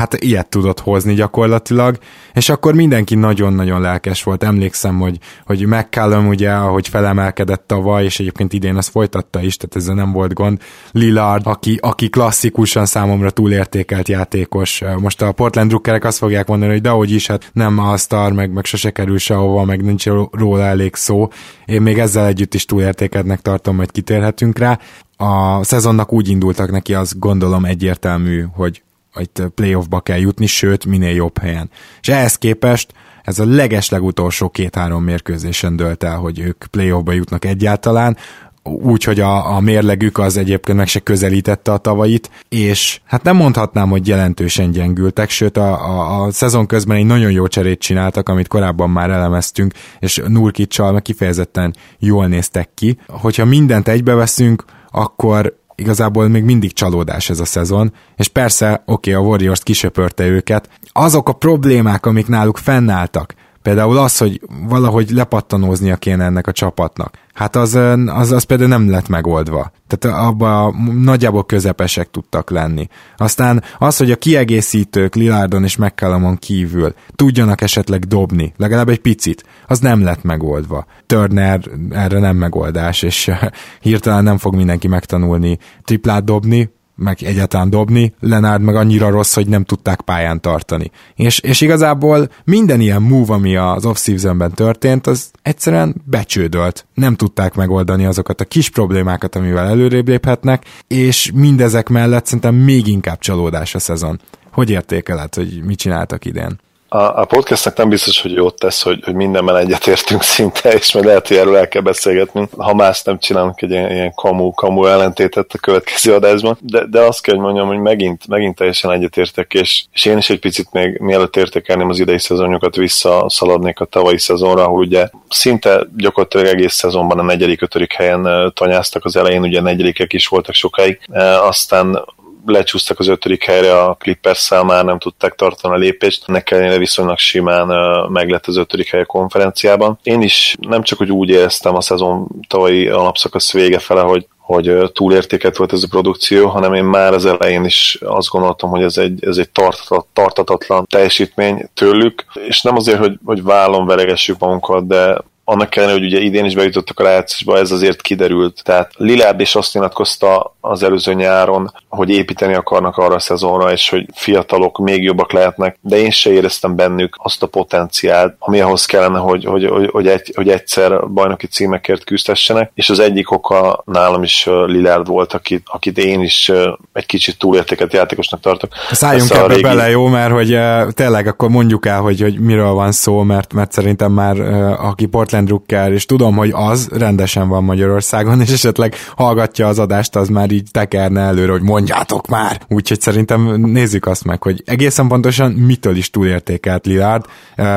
hát ilyet tudott hozni gyakorlatilag, és akkor mindenki nagyon-nagyon lelkes volt. Emlékszem, hogy, hogy McCallum ugye, ahogy felemelkedett tavaly, és egyébként idén azt folytatta is, tehát ezzel nem volt gond. Lillard, aki, aki klasszikusan számomra túlértékelt játékos. Most a Portland drukkerek azt fogják mondani, hogy dehogy is, hát nem a sztar, meg, meg sose kerül sehova, meg nincs róla elég szó. Én még ezzel együtt is túlértékednek tartom, majd kitérhetünk rá. A szezonnak úgy indultak neki, az gondolom egyértelmű, hogy itt playoffba kell jutni, sőt, minél jobb helyen. És ehhez képest ez a leges-legutolsó két-három mérkőzésen dölt el, hogy ők playoffba jutnak egyáltalán, úgy, hogy a, a mérlegük az egyébként meg se közelítette a tavait, és hát nem mondhatnám, hogy jelentősen gyengültek, sőt a, a, a szezon közben egy nagyon jó cserét csináltak, amit korábban már elemeztünk, és Nurkicsal meg kifejezetten jól néztek ki. Hogyha mindent egybeveszünk, akkor igazából még mindig csalódás ez a szezon, és persze, oké, okay, a Warriors kisöpörte őket. Azok a problémák, amik náluk fennálltak, Például az, hogy valahogy lepattanóznia kéne ennek a csapatnak. Hát az, az, az például nem lett megoldva. Tehát abban nagyjából közepesek tudtak lenni. Aztán az, hogy a kiegészítők Lilardon és McCallumon kívül tudjanak esetleg dobni, legalább egy picit, az nem lett megoldva. Turner erre nem megoldás, és hirtelen nem fog mindenki megtanulni triplát dobni, meg egyáltalán dobni, Lenard meg annyira rossz, hogy nem tudták pályán tartani. És, és igazából minden ilyen move, ami az off-seasonben történt, az egyszerűen becsődölt. Nem tudták megoldani azokat a kis problémákat, amivel előrébb léphetnek, és mindezek mellett szerintem még inkább csalódás a szezon. Hogy értékeled, hogy mit csináltak idén? A, a podcastnak nem biztos, hogy jót tesz, hogy, hogy mindenben egyetértünk szinte, és majd lehet, hogy erről el kell beszélgetnünk. Ha más nem csinálunk egy ilyen, ilyen kamu, kamu ellentétet a következő adásban, de, de azt kell, hogy mondjam, hogy megint, megint teljesen egyetértek, és, és én is egy picit még mielőtt értékelném az idei szezonjukat, visszaszaladnék a tavalyi szezonra, ahol ugye szinte gyakorlatilag egész szezonban a negyedik, ötödik helyen tanyáztak az elején, ugye negyedikek is voltak sokáig, aztán lecsúsztak az ötödik helyre a clippers már nem tudták tartani a lépést, ennek ellenére viszonylag simán meglett az ötödik hely a konferenciában. Én is nem csak, hogy úgy éreztem a szezon tavalyi alapszakasz vége fele, hogy hogy túlértéket volt ez a produkció, hanem én már az elején is azt gondoltam, hogy ez egy, ez egy tartatat, tartatatlan teljesítmény tőlük, és nem azért, hogy, hogy vállon veregessük magunkat, de annak ellenére, hogy ugye idén is bejutottak a rájátszásba, ez azért kiderült. Tehát Lillard is azt nyilatkozta az előző nyáron, hogy építeni akarnak arra a szezonra, és hogy fiatalok még jobbak lehetnek, de én se éreztem bennük azt a potenciált, ami ahhoz kellene, hogy, hogy, hogy, hogy, egy, hogy egyszer bajnoki címekért küzdhessenek, és az egyik oka nálam is Lillard volt, akit, akit én is egy kicsit túlértéket játékosnak tartok. Szálljunk ebbe régi... bele, jó, mert hogy tényleg akkor mondjuk el, hogy, hogy miről van szó, mert, mert szerintem már aki Portland Drucker, és tudom, hogy az rendesen van Magyarországon, és esetleg hallgatja az adást, az már így tekerne előre, hogy mondjátok már! Úgyhogy szerintem nézzük azt meg, hogy egészen pontosan mitől is túlértékelt Lillard.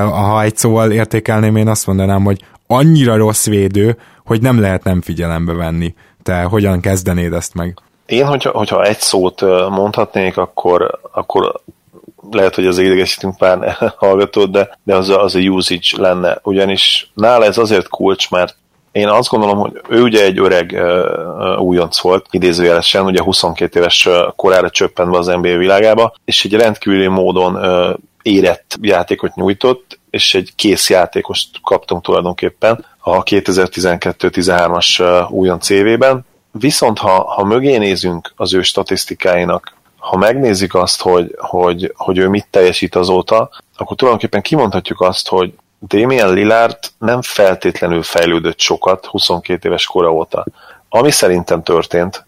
Ha egy szóval értékelném, én azt mondanám, hogy annyira rossz védő, hogy nem lehet nem figyelembe venni. Te hogyan kezdenéd ezt meg? Én, hogyha, hogyha egy szót mondhatnék, akkor, akkor lehet, hogy az idegesítünk pár hallgatót, de, de az, a, az a usage lenne. Ugyanis nála ez azért kulcs, mert én azt gondolom, hogy ő ugye egy öreg uh, újonc volt, idézőjelesen, ugye 22 éves korára csöppenve az NBA világába, és egy rendkívüli módon uh, érett játékot nyújtott, és egy kész játékost kaptunk tulajdonképpen a 2012-13-as uh, újonc évében. Viszont ha, ha mögé nézünk az ő statisztikáinak, ha megnézik azt, hogy, hogy, hogy ő mit teljesít azóta, akkor tulajdonképpen kimondhatjuk azt, hogy Damien Lillard nem feltétlenül fejlődött sokat 22 éves kora óta. Ami szerintem történt,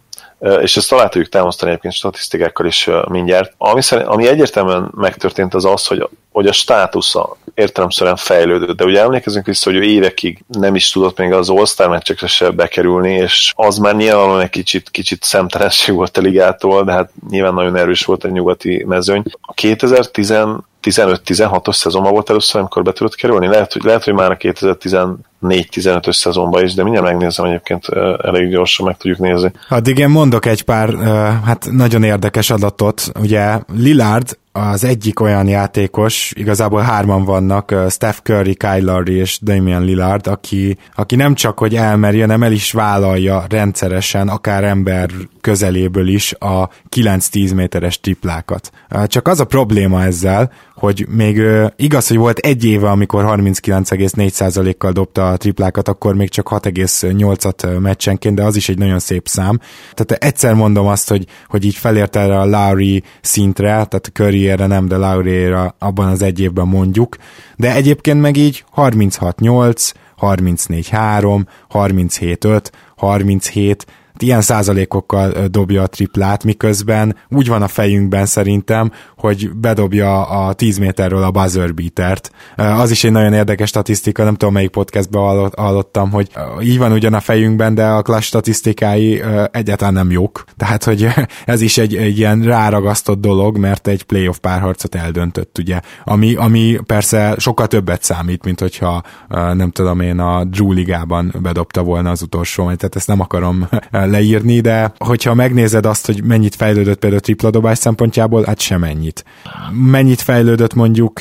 és ezt talán tudjuk támasztani egyébként statisztikákkal is mindjárt. Ami, szerint, ami egyértelműen megtörtént az az, hogy, hogy a státusza értelemszerűen fejlődött, de ugye emlékezünk vissza, hogy ő évekig nem is tudott még az All-Star meccsekre se bekerülni, és az már nyilvánvalóan egy kicsit, kicsit szemtelenség volt a ligától, de hát nyilván nagyon erős volt a nyugati mezőny. A 2010 15-16-os szezonban volt először, amikor be tudott kerülni. Lehet, hogy, lehet, hogy már a 2014-15-ös szezonban is, de mindjárt megnézem egyébként, elég gyorsan meg tudjuk nézni. Addig én mondok egy pár hát nagyon érdekes adatot. Ugye Lillard az egyik olyan játékos, igazából hárman vannak, Steph Curry, Kyle Lowry és Damian Lillard, aki, aki nem csak, hogy elmeri, hanem el is vállalja rendszeresen, akár ember közeléből is a 9-10 méteres triplákat. Csak az a probléma ezzel, hogy még igaz, hogy volt egy éve, amikor 39,4%-kal dobta a triplákat, akkor még csak 6,8-at meccsenként, de az is egy nagyon szép szám. Tehát egyszer mondom azt, hogy, hogy így felért erre a Lowry szintre, tehát Curryére nem, de Lowry-ra abban az egy évben mondjuk, de egyébként meg így 36-8, 34-3, 37-5, 37, ilyen százalékokkal dobja a triplát, miközben úgy van a fejünkben szerintem, hogy bedobja a 10 méterről a buzzer beatert. Az is egy nagyon érdekes statisztika, nem tudom melyik podcastben hallottam, hogy így van ugyan a fejünkben, de a clash statisztikái egyáltalán nem jók. Tehát, hogy ez is egy, egy ilyen ráragasztott dolog, mert egy playoff párharcot eldöntött, ugye. Ami, ami persze sokkal többet számít, mint hogyha nem tudom én a Drew ligában bedobta volna az utolsó, tehát ezt nem akarom leírni, de hogyha megnézed azt, hogy mennyit fejlődött például tripla dobás szempontjából, hát sem ennyit. Mennyit fejlődött mondjuk,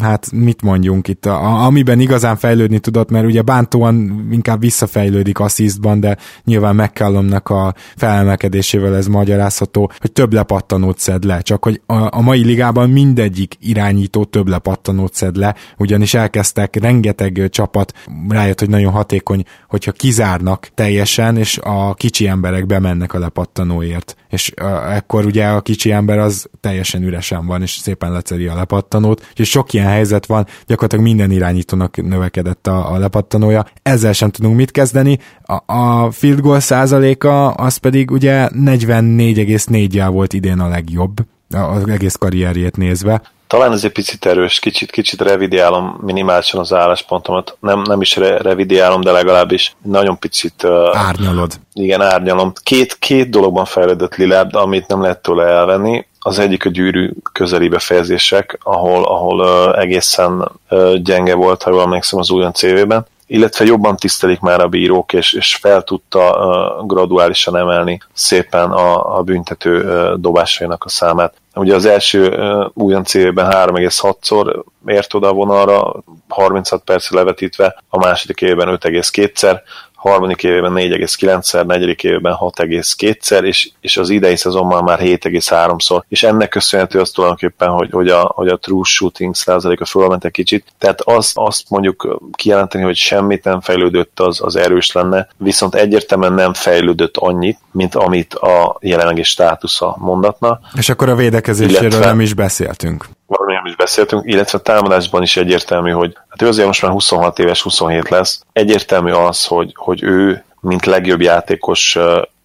hát mit mondjunk itt, a, amiben igazán fejlődni tudott, mert ugye bántóan inkább visszafejlődik asszisztban, de nyilván McCallumnak a felemelkedésével ez magyarázható, hogy több lepattanót szed le, csak hogy a, mai ligában mindegyik irányító több lepattanót szed le, ugyanis elkezdtek rengeteg csapat, rájött, hogy nagyon hatékony, hogyha kizárnak teljesen, és a kicsi emberek bemennek a lepattanóért. És ekkor ugye a kicsi ember az teljesen üresen van, és szépen leceri a lepattanót, és sok ilyen helyzet van, gyakorlatilag minden irányítónak növekedett a, a lepattanója. Ezzel sem tudunk mit kezdeni. A, a field goal százaléka az pedig ugye 44,4-jel volt idén a legjobb az egész karrierjét nézve. Talán ez egy picit erős, kicsit, kicsit revidiálom minimálisan az álláspontomat. Nem, nem is re, revidiálom, de legalábbis nagyon picit... Uh, Árnyalod. Igen, árnyalom. Két, két dologban fejlődött Lillard, amit nem lehet tőle elvenni. Az egyik a gyűrű közeli befejezések, ahol, ahol uh, egészen uh, gyenge volt, ha jól emlékszem az újon CV-ben illetve jobban tisztelik már a bírók, és, és fel tudta uh, graduálisan emelni szépen a, a büntető uh, dobásainak a számát. Ugye az első uh, újon célben 3,6-szor ért oda a vonalra, 36 perc levetítve, a második évben 5,2-szer, harmadik évben 4,9-szer, negyedik évben 6,2-szer, és, és az idei szezonban már 7,3-szor. És ennek köszönhető az tulajdonképpen, hogy, hogy, a, hogy a true shooting százaléka fölment egy kicsit. Tehát azt, azt mondjuk kijelenteni, hogy semmit nem fejlődött, az, az erős lenne, viszont egyértelműen nem fejlődött annyit, mint amit a jelenlegi státusza mondatna. És akkor a védekezéséről illetve, nem is beszéltünk valamilyen is beszéltünk, illetve a támadásban is egyértelmű, hogy hát ő azért most már 26 éves, 27 lesz. Egyértelmű az, hogy, hogy ő, mint legjobb játékos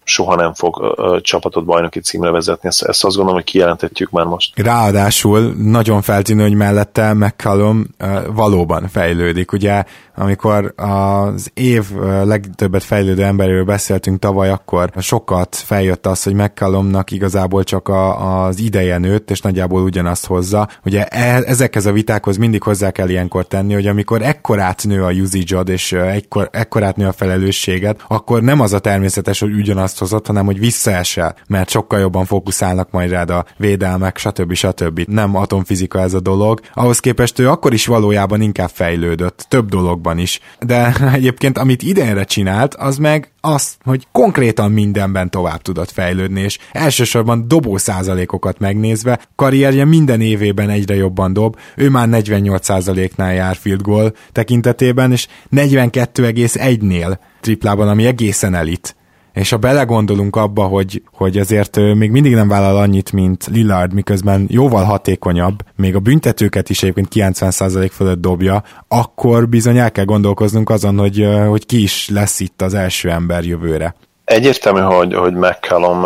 soha nem fog ö, csapatot bajnoki címre vezetni. Ezt, ezt azt gondolom, hogy kijelentetjük már most. Ráadásul nagyon feltűnő, hogy mellette McCallum ö, valóban fejlődik. Ugye amikor az év legtöbbet fejlődő emberéről beszéltünk tavaly, akkor sokat feljött az, hogy McCallumnak igazából csak a, az ideje nőtt, és nagyjából ugyanazt hozza. Ugye e, ezekhez a vitákhoz mindig hozzá kell ilyenkor tenni, hogy amikor ekkorát nő a usage és ekkor, ekkorát nő a felelősséget, akkor nem az a természetes, hogy ugyanazt hozott, hanem hogy visszaesel, mert sokkal jobban fókuszálnak majd rád a védelmek, stb. stb. Nem atomfizika ez a dolog. Ahhoz képest ő akkor is valójában inkább fejlődött. Több dolog dolgokban is. De egyébként amit idénre csinált, az meg az, hogy konkrétan mindenben tovább tudott fejlődni, és elsősorban dobó százalékokat megnézve, karrierje minden évében egyre jobban dob, ő már 48 százaléknál jár field goal tekintetében, és 42,1-nél triplában, ami egészen elit és ha belegondolunk abba, hogy, hogy azért még mindig nem vállal annyit, mint Lillard, miközben jóval hatékonyabb, még a büntetőket is egyébként 90% fölött dobja, akkor bizony el kell gondolkoznunk azon, hogy, hogy ki is lesz itt az első ember jövőre. Egyértelmű, hogy, hogy McCallum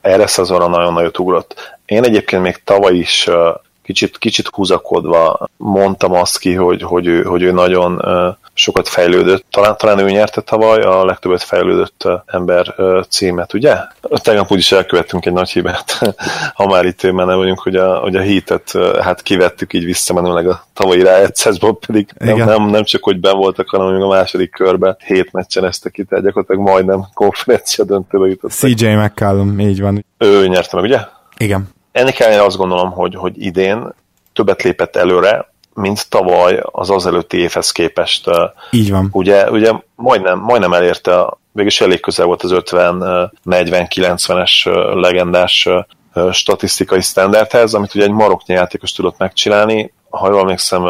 erre szezonra nagyon nagyot ugrott. Én egyébként még tavaly is kicsit, kicsit húzakodva mondtam azt ki, hogy, hogy, ő, hogy ő nagyon sokat fejlődött. Talán, talán ő nyerte tavaly a legtöbbet fejlődött ember címet, ugye? Tegnap úgyis elkövettünk egy nagy hibát, ha már itt menne vagyunk, hogy a, hogy a hitet hát kivettük így visszamenőleg a tavalyi rájegyszerzsból, pedig nem, nem, nem, csak hogy ben voltak, hanem még a második körben hét meccsen eztek ki, tehát gyakorlatilag majdnem konferencia döntőbe jutottak. CJ McCallum, így van. Ő nyerte meg, ugye? Igen. Ennek ellenére azt gondolom, hogy, hogy idén többet lépett előre, mint tavaly az azelőtti évhez képest. Így van. Ugye, ugye majdnem, majdnem elérte, végülis elég közel volt az 50-40-90-es legendás statisztikai standardhez, amit ugye egy maroknyi játékos tudott megcsinálni, ha jól emlékszem,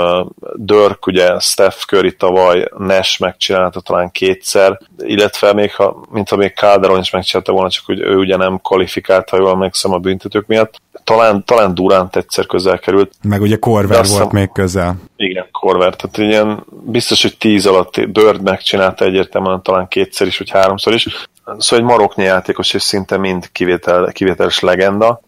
Dörk, ugye Steph Curry tavaly, Nash megcsinálta talán kétszer, illetve még ha, mintha még Calderon is megcsinálta volna, csak hogy ő ugye nem kvalifikált, ha jól emlékszem a büntetők miatt. Talán, talán Durant egyszer közel került. Meg ugye Korver volt hiszem, még közel. Igen, Korver. Tehát ilyen biztos, hogy tíz alatt Dörd megcsinálta egyértelműen talán kétszer is, vagy háromszor is. Szóval egy maroknyi játékos, és szinte mind kivétel, kivételes legenda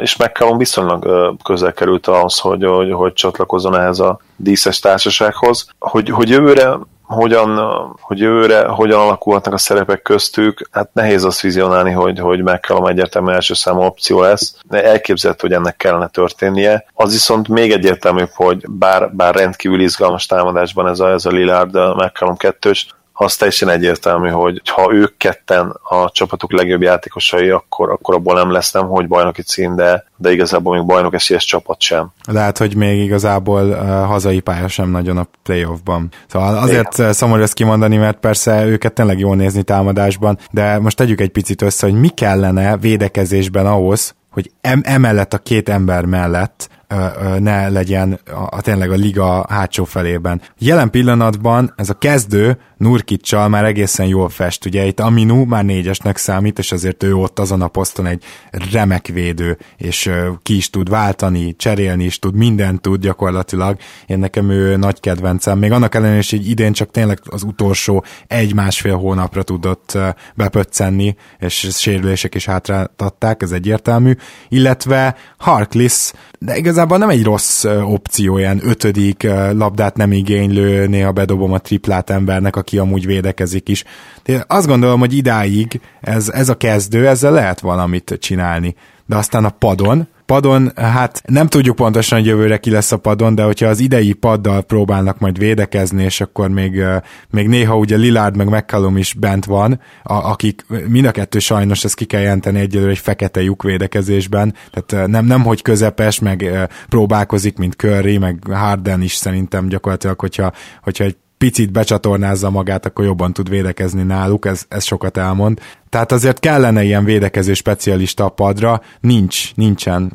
és McCallum viszonylag közel került ahhoz, hogy, hogy, hogy csatlakozzon ehhez a díszes társasághoz. Hogy, hogy jövőre hogyan, hogy őre hogyan alakulhatnak a szerepek köztük, hát nehéz azt vizionálni, hogy, hogy McCallum egyértelmű első számú opció lesz, de elképzelhető, hogy ennek kellene történnie. Az viszont még egyértelműbb, hogy bár, bár rendkívül izgalmas támadásban ez a, ez a Lillard McCallum kettős, az teljesen egyértelmű, hogy ha ők ketten a csapatuk legjobb játékosai, akkor, akkor abból nem lesz nem, hogy bajnoki cím, de, de igazából még bajnok esélyes csapat sem. Lehet, hogy még igazából uh, hazai pálya sem nagyon a playoffban. Szóval azért Igen. szomorú ezt kimondani, mert persze őket tényleg jól nézni támadásban, de most tegyük egy picit össze, hogy mi kellene védekezésben ahhoz, hogy em- emellett a két ember mellett ne legyen a, a tényleg a liga hátsó felében. Jelen pillanatban ez a kezdő Nurkicsal már egészen jól fest, ugye itt Aminu már négyesnek számít, és azért ő ott azon a poszton egy remek védő, és ki is tud váltani, cserélni is tud, mindent tud gyakorlatilag. Én nekem ő nagy kedvencem, még annak ellenére is, hogy idén csak tényleg az utolsó egy-másfél hónapra tudott bepöccenni, és sérülések is hátráltatták, ez egyértelmű, illetve Harkless, de igazából nem egy rossz opció, ilyen ötödik labdát nem igénylő, néha bedobom a triplát embernek, aki amúgy védekezik is. De azt gondolom, hogy idáig ez, ez a kezdő, ezzel lehet valamit csinálni. De aztán a padon, padon, hát nem tudjuk pontosan, hogy jövőre ki lesz a padon, de hogyha az idei paddal próbálnak majd védekezni, és akkor még, még néha ugye Lillard meg McCallum is bent van, a, akik mind a kettő sajnos, ezt ki kell jelenteni egyelőre egy fekete lyuk védekezésben, tehát nem, nem hogy közepes, meg próbálkozik, mint Curry, meg Harden is szerintem gyakorlatilag, hogyha, hogyha egy picit becsatornázza magát, akkor jobban tud védekezni náluk, ez, ez sokat elmond. Tehát azért kellene ilyen védekező specialista a padra, nincs, nincsen.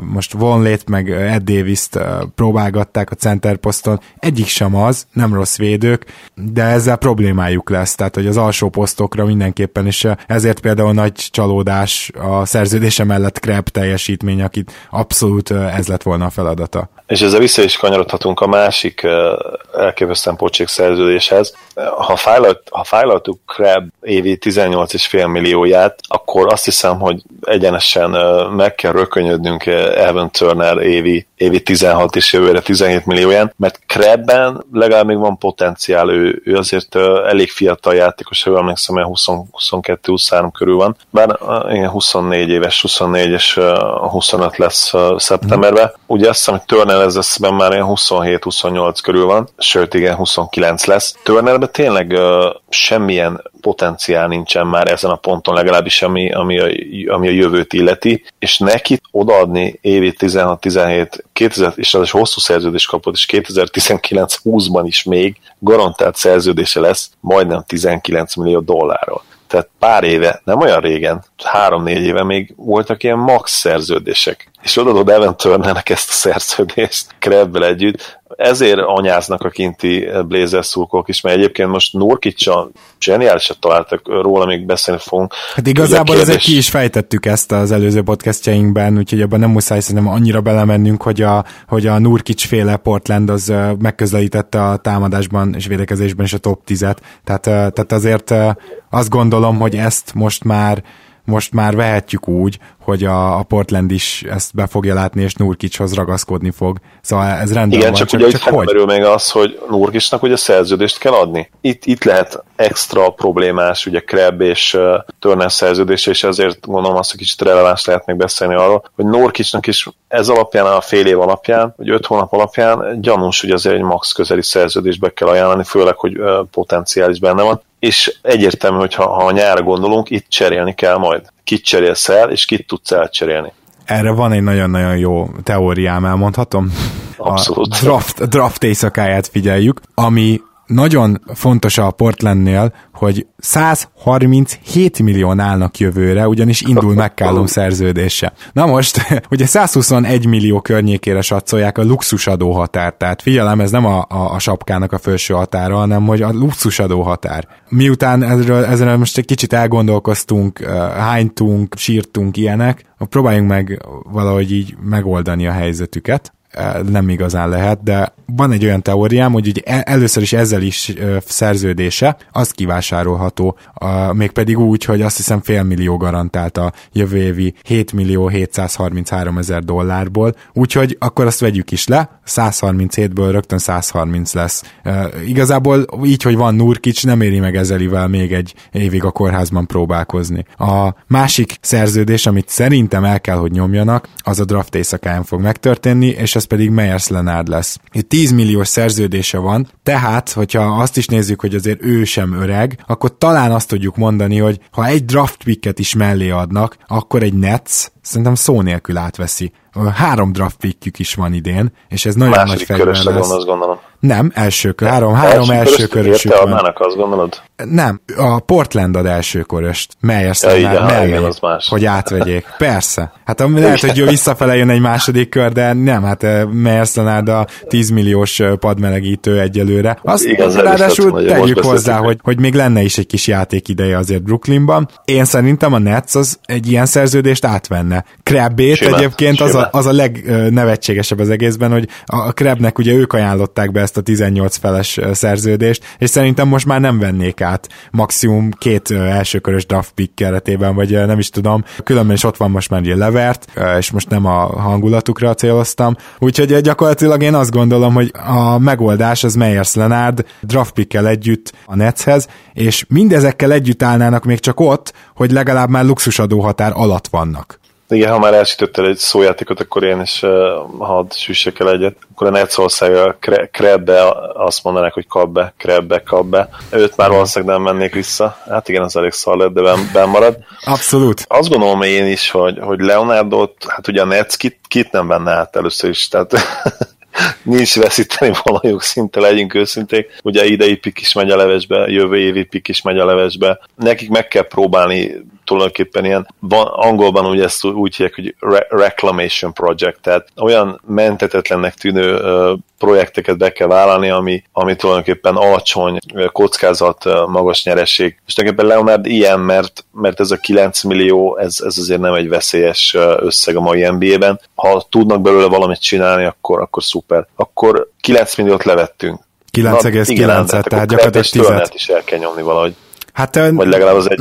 Most Von Lét meg Ed davis próbálgatták a center poszton, egyik sem az, nem rossz védők, de ezzel problémájuk lesz, tehát hogy az alsó posztokra mindenképpen, és ezért például nagy csalódás a szerződése mellett Kreb teljesítmény, akit abszolút ez lett volna a feladata. És ezzel vissza is kanyarodhatunk a másik elképesztően pocsék szerződéshez. Ha, fájlalt, ha fájlaltuk Krab évi 18,5 fél millióját, akkor azt hiszem, hogy egyenesen meg kell rökönyödnünk Evan Turner évi, évi 16 és jövőre 17 millióján, mert Krebben legalább még van potenciál, ő, ő azért elég fiatal játékos, ha emlékszem, 22-23 körül van, bár igen, 24 éves, 24 és 25 lesz szeptemberben. Ugye azt hiszem, hogy Turner ez eszben már ilyen 27-28 körül van, sőt igen, 29 lesz. Turnerben tényleg semmilyen potenciál nincsen már ezen a ponton, legalábbis ami, ami, a, ami a jövőt illeti, és neki odaadni évi 16-17, 2000, és az is hosszú szerződés kapott, és 2019-20-ban is még garantált szerződése lesz majdnem 19 millió dollárról. Tehát pár éve, nem olyan régen, három-négy éve még voltak ilyen max szerződések. És odaadod Evan Turnernek ezt a szerződést Krebbel együtt, ezért anyáznak a kinti Blazers szurkolók is, mert egyébként most Nurkicsa zseniálisat találtak róla, még beszélni fogunk. Hát igazából kérdés... ezek ki is fejtettük ezt az előző podcastjainkben, úgyhogy abban nem muszáj szerintem annyira belemennünk, hogy a, hogy a Nurkic féle Portland az megközelítette a támadásban és védekezésben is a top 10-et. Tehát, tehát azért azt gondolom, hogy ezt most már most már vehetjük úgy, hogy a, a Portland is ezt be fogja látni, és Nurkicshoz ragaszkodni fog. Szóval ez rendben Igen, van. csak, csak ugye csak itt hogy? még az, hogy Nurkicsnak ugye szerződést kell adni. Itt, itt lehet extra problémás, ugye Krebb és uh, Turner szerződése, és ezért gondolom azt, hogy kicsit releváns lehet még beszélni arról, hogy Nurkicsnak is ez alapján, a fél év alapján, vagy öt hónap alapján gyanús, hogy azért egy max közeli szerződésbe kell ajánlani, főleg, hogy uh, potenciális benne van és egyértelmű, hogy ha, ha a nyárra gondolunk, itt cserélni kell majd. Kit cserélsz el, és kit tudsz elcserélni. Erre van egy nagyon-nagyon jó teóriám, elmondhatom? Abszolút. A draft, draft éjszakáját figyeljük, ami nagyon fontos a Portlandnél, hogy 137 millió állnak jövőre, ugyanis indul McCallum szerződése. Na most, ugye 121 millió környékére satszolják a luxusadó határ, tehát figyelem, ez nem a, a, a sapkának a felső határa, hanem hogy a luxusadó határ. Miután ezről, ezzel most egy kicsit elgondolkoztunk, hánytunk, sírtunk ilyenek, próbáljunk meg valahogy így megoldani a helyzetüket nem igazán lehet, de van egy olyan teóriám, hogy ugye e, először is ezzel is szerződése, az kivásárolható, mégpedig úgy, hogy azt hiszem félmillió garantált a jövő évi 7 millió 733 ezer dollárból, úgyhogy akkor azt vegyük is le, 137-ből rögtön 130 lesz. Igazából így, hogy van Nurkic, nem éri meg ezelivel még egy évig a kórházban próbálkozni. A másik szerződés, amit szerintem el kell, hogy nyomjanak, az a draft éjszakán fog megtörténni, és ez pedig Meyers Leonard lesz. Itt 10 milliós szerződése van, tehát, hogyha azt is nézzük, hogy azért ő sem öreg, akkor talán azt tudjuk mondani, hogy ha egy draft picket is mellé adnak, akkor egy Nets szerintem szó nélkül átveszi. Három draft pickjük is van idén, és ez nagyon Második nagy fejben lesz. Van, azt gondolom. Nem, első kör, három, három első, első körösük van. Adnának, azt gondolod? Nem, a Portland ad első köröst, Melyers ja, igen, mellé, az más. hogy átvegyék. Persze. Hát lehet, hogy jó visszafele jön egy második kör, de nem, hát eh, Meyers a 10 milliós eh, padmelegítő egyelőre. Azt igen, ráadásul tegyük hozzá, hogy, hogy még lenne is egy kis játék ideje azért Brooklynban. Én szerintem a Nets az egy ilyen szerződést átvenne. Krabbét egyébként az a, az a legnevetségesebb az egészben, hogy a Krabnek ugye ők ajánlották be ezt a 18 feles szerződést, és szerintem most már nem vennék át maximum két elsőkörös draft pick keretében, vagy nem is tudom, különben is ott van most már ugye Levert, és most nem a hangulatukra céloztam, úgyhogy gyakorlatilag én azt gondolom, hogy a megoldás az Meyers Leonard draft pickkel együtt a Netshez, és mindezekkel együtt állnának még csak ott, hogy legalább már luxusadóhatár alatt vannak. Igen, ha már elsütöttél egy szójátékot, akkor én is uh, hadd süssek el egyet. Akkor a Netszország a Krebbe azt mondanák, hogy kap be, Krebbe, kap be. Őt már valószínűleg nem mennék vissza. Hát igen, az elég szar lett, de ben, ben marad. Abszolút. Azt gondolom én is, hogy, hogy Leonardo, hát ugye a Netsz kit, kit nem venne át először is, tehát nincs veszíteni valajuk szinte, legyünk őszinték. Ugye idei pik is megy a levesbe, jövő évi pik is megy a levesbe. Nekik meg kell próbálni tulajdonképpen ilyen, angolban ugye ezt úgy hívják, hogy re- reclamation project, tehát olyan mentetetlennek tűnő projekteket be kell vállalni, ami, ami tulajdonképpen alacsony kockázat, magas nyereség. És tulajdonképpen Leonard ilyen, mert, mert ez a 9 millió, ez, ez azért nem egy veszélyes összeg a mai NBA-ben. Ha tudnak belőle valamit csinálni, akkor, akkor szuper. Akkor 9 milliót levettünk. 9,9-et, tehát gyakorlatilag 10 is el kell nyomni valahogy. Hát, Vagy legalább az egy.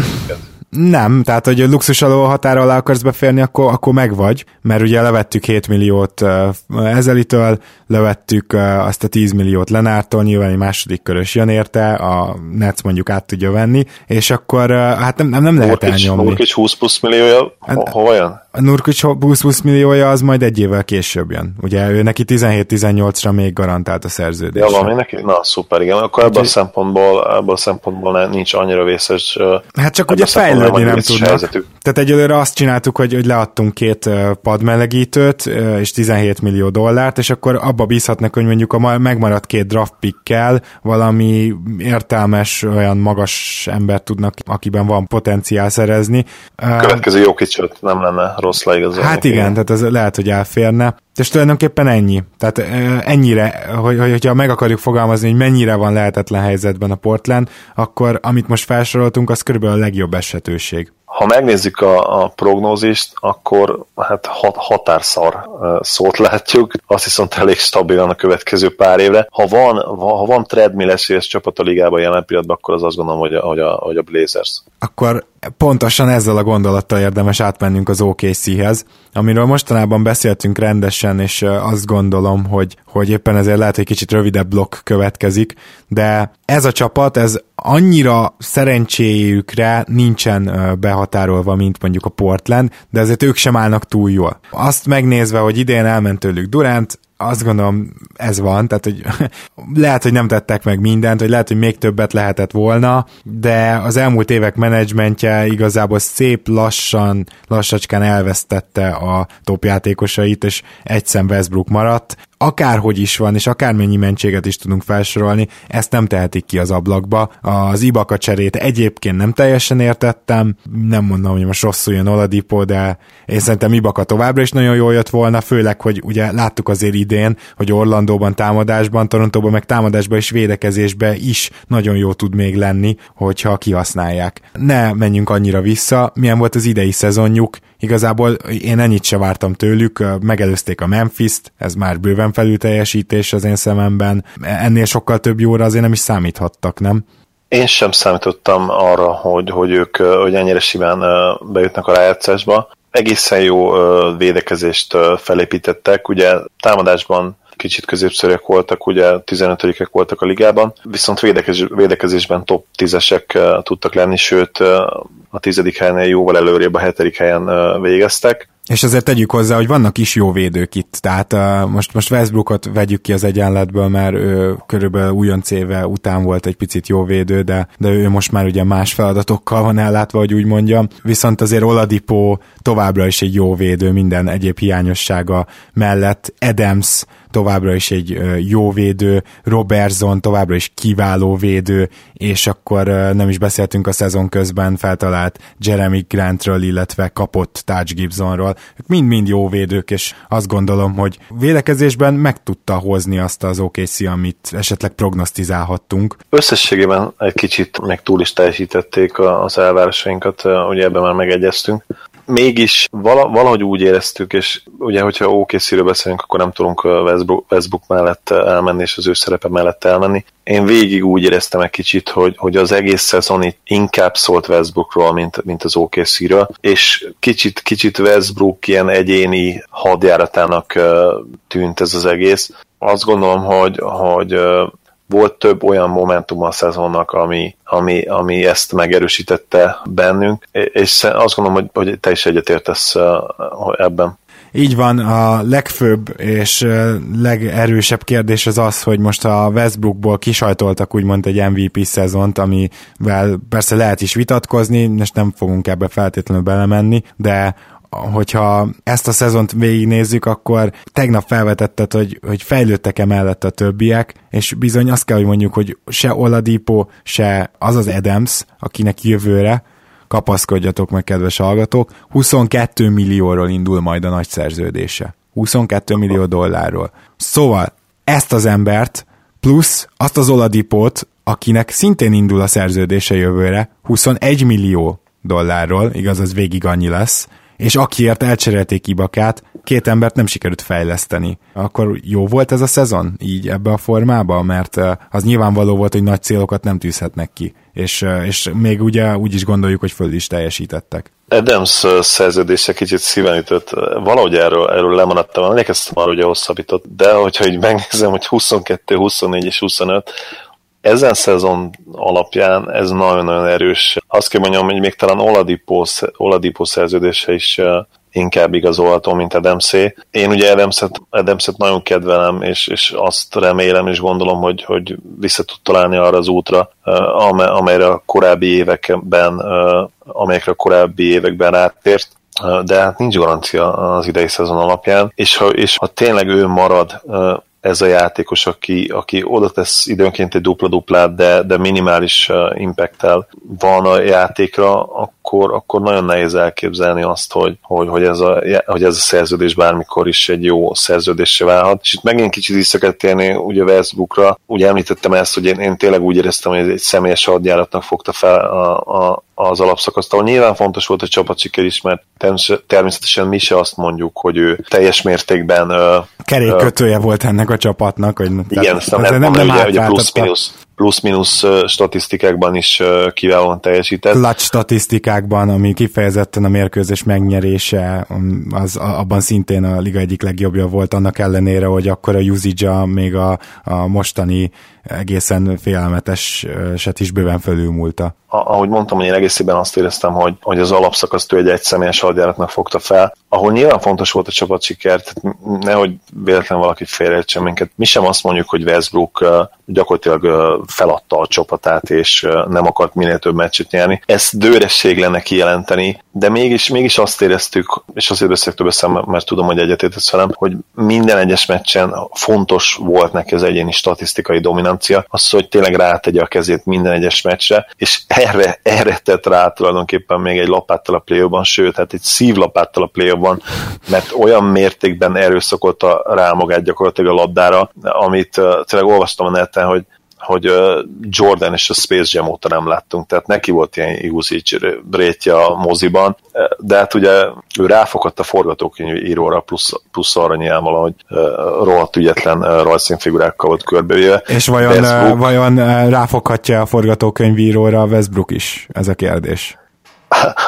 Nem, tehát hogy a luxus alól határa alá akarsz beférni, akkor, akkor megvagy, mert ugye levettük 7 milliót uh, ezelitől, levettük uh, azt a 10 milliót Lenártól, nyilván egy második körös jön érte, a Nets mondjuk át tudja venni, és akkor uh, hát nem, nem, nem lehet elnyomni. Nurkic 20 plusz milliója, hát, hova jön? A Nurkic 20 milliója az majd egy évvel később jön. Ugye ő neki 17-18-ra még garantált a szerződés. Ja, van neki? Na, szuper, igen. Akkor ebből a szempontból, ebből a szempontból nincs annyira vészes. Hát csak ugye fejlődni nem tudnak. Helyzetük. Tehát egyelőre azt csináltuk, hogy, hogy leadtunk két padmelegítőt és 17 millió dollárt, és akkor abba bízhatnak, hogy mondjuk a megmaradt két draft pickkel valami értelmes, olyan magas ember tudnak, akiben van potenciál szerezni. Következő jó kicsőt nem lenne rossz leigazolni. Hát igen, tehát ez lehet, hogy elférne. És tulajdonképpen ennyi. Tehát ennyire, hogy, hogyha meg akarjuk fogalmazni, hogy mennyire van lehetetlen helyzetben a Portland, akkor amit most felsoroltunk, az körülbelül a legjobb esetőség. Ha megnézzük a, a prognózist, akkor hát hat, határszar szót látjuk. Azt viszont elég stabilan a következő pár évre. Ha van, ha van treadmill esélyes csapat a ligában jelen pillanatban, akkor az azt gondolom, hogy a, hogy a, hogy a Blazers. Akkor pontosan ezzel a gondolattal érdemes átmennünk az OKC-hez, amiről mostanában beszéltünk rendesen, és azt gondolom, hogy, hogy éppen ezért lehet, hogy kicsit rövidebb blokk következik, de ez a csapat, ez annyira szerencséjükre nincsen behatárolva, mint mondjuk a Portland, de ezért ők sem állnak túl jól. Azt megnézve, hogy idén elment tőlük Durant, azt gondolom ez van, tehát hogy lehet, hogy nem tettek meg mindent, vagy lehet, hogy még többet lehetett volna, de az elmúlt évek menedzsmentje igazából szép lassan, lassacskán elvesztette a topjátékosait, és egyszem Westbrook maradt akárhogy is van, és akármennyi mentséget is tudunk felsorolni, ezt nem tehetik ki az ablakba. Az Ibaka cserét egyébként nem teljesen értettem, nem mondom, hogy most rosszul jön Oladipo, de én szerintem Ibaka továbbra is nagyon jól jött volna, főleg, hogy ugye láttuk azért idén, hogy Orlandóban támadásban, Torontóban meg támadásban és védekezésben is nagyon jó tud még lenni, hogyha kihasználják. Ne menjünk annyira vissza, milyen volt az idei szezonjuk, igazából én ennyit se vártam tőlük, megelőzték a Memphis-t, ez már bőven felül teljesítés az én szememben, ennél sokkal több jóra azért nem is számíthattak, nem? Én sem számítottam arra, hogy, hogy ők hogy ennyire simán bejutnak a rájátszásba. Egészen jó védekezést felépítettek, ugye támadásban kicsit középszerűek voltak, ugye 15-ek voltak a ligában, viszont védekezés, védekezésben top 10-esek tudtak lenni, sőt a tizedik helyen jóval előrébb a hetedik helyen végeztek. És azért tegyük hozzá, hogy vannak is jó védők itt, tehát uh, most, most Westbrookot vegyük ki az egyenletből, mert ő körülbelül újonc éve után volt egy picit jó védő, de, de ő most már ugye más feladatokkal van ellátva, hogy úgy mondjam. Viszont azért Oladipo továbbra is egy jó védő minden egyéb hiányossága mellett. Adams továbbra is egy jó védő, Robertson továbbra is kiváló védő, és akkor nem is beszéltünk a szezon közben feltalált Jeremy Grantről, illetve kapott Taj Gibsonról. Mind-mind jó védők, és azt gondolom, hogy védekezésben meg tudta hozni azt az OKC, amit esetleg prognosztizálhattunk. Összességében egy kicsit meg túl is teljesítették az elvárásainkat, ugye ebben már megegyeztünk mégis valahogy úgy éreztük, és ugye, hogyha OKC-ről beszélünk, akkor nem tudunk Westbrook, Westbrook mellett elmenni, és az ő szerepe mellett elmenni. Én végig úgy éreztem egy kicsit, hogy, hogy az egész szezon itt inkább szólt Westbrookról, mint, mint az OKC-ről, és kicsit, kicsit Westbrook ilyen egyéni hadjáratának tűnt ez az egész. Azt gondolom, hogy, hogy volt több olyan momentum a szezonnak, ami, ami, ami ezt megerősítette bennünk, és azt gondolom, hogy, hogy te is egyetértesz ebben. Így van, a legfőbb és legerősebb kérdés az az, hogy most a Westbrookból kisajtoltak úgymond egy MVP szezont, amivel persze lehet is vitatkozni, most nem fogunk ebbe feltétlenül belemenni, de hogyha ezt a szezont végignézzük, akkor tegnap felvetetted, hogy, hogy fejlődtek-e mellett a többiek, és bizony azt kell, hogy mondjuk, hogy se Oladipo, se az az Adams, akinek jövőre, kapaszkodjatok meg, kedves hallgatók, 22 millióról indul majd a nagy szerződése. 22 millió dollárról. Szóval ezt az embert, plusz azt az Oladipót, akinek szintén indul a szerződése jövőre, 21 millió dollárról, igaz, az végig annyi lesz, és akiért elcserélték Ibakát, két embert nem sikerült fejleszteni. Akkor jó volt ez a szezon így ebbe a formába, mert az nyilvánvaló volt, hogy nagy célokat nem tűzhetnek ki, és, és még ugye úgy is gondoljuk, hogy föl is teljesítettek. Adams szerződése kicsit szíven ütött. Valahogy erről, erről lemaradtam, emlékeztem arra, hogy hosszabbított, de hogyha így megnézem, hogy 22, 24 és 25, ezen szezon alapján ez nagyon-nagyon erős. Azt kell mondjam, hogy még talán Oladipo, Oladipo szerződése is inkább igazolható, mint Adamszé. Én ugye Adamset, Adamset nagyon kedvelem, és, és azt remélem és gondolom, hogy, hogy vissza tud találni arra az útra, amelyre a korábbi években, amelyekre a korábbi években rátért de hát nincs garancia az idei szezon alapján, és ha, és ha tényleg ő marad ez a játékos, aki, aki oda tesz időnként egy dupla-duplát, de, de minimális uh, impacttel van a játékra, akkor, akkor nagyon nehéz elképzelni azt, hogy, hogy, hogy, ez a, hogy ez a szerződés bármikor is egy jó szerződésre válhat. És itt megint kicsit kell térni ugye Westbrookra. Ugye említettem ezt, hogy én, én tényleg úgy éreztem, hogy ez egy személyes hadjáratnak fogta fel a, a, az alapszakaszt, ahol nyilván fontos volt a csapatsiker is, mert természetesen mi se azt mondjuk, hogy ő teljes mértékben kerékkötője uh, volt ennek a csapatnak, hogy igen, tehát, nem, nem, nem, nem ugye plusz-minusz plusz-minusz statisztikákban is kiválóan teljesített. Clutch statisztikákban, ami kifejezetten a mérkőzés megnyerése, um, az abban szintén a liga egyik legjobbja volt, annak ellenére, hogy akkor a usage még a, a mostani egészen félelmeteset is bőven fölülmúlta. Ahogy mondtam, én egészében azt éreztem, hogy, hogy az alapszakaszt ő egy egyszemélyes hadjáratnak fogta fel, ahol nyilván fontos volt a csapat siker, tehát nehogy véletlen valaki félreértsen minket. Mi sem azt mondjuk, hogy Westbrook gyakorlatilag feladta a csapatát, és nem akart minél több meccset nyerni. Ez dőresség lenne kijelenteni, de mégis, mégis azt éreztük, és azért beszélek több szem, mert tudom, hogy egyetértesz velem, hogy minden egyes meccsen fontos volt neki az egyéni statisztikai dominancia, az, hogy tényleg rátegye a kezét minden egyes meccsre, és erre, erre tett rá tulajdonképpen még egy lapáttal a play sőt, hát egy szívlapáttal a play mert olyan mértékben erőszakolta rá magát gyakorlatilag a labdára, amit tényleg olvastam a neten, hogy hogy Jordan és a Space Jam óta nem láttunk, tehát neki volt ilyen usage rétje a moziban, de hát ugye ő ráfogott a forgatókönyvíróra, plusz, plusz arra nyilván hogy rohadt ügyetlen rajzszínfigurákkal volt körbevéve. És vajon, Westbrook... vajon ráfoghatja a forgatókönyvíróra a Westbrook is? Ez a kérdés.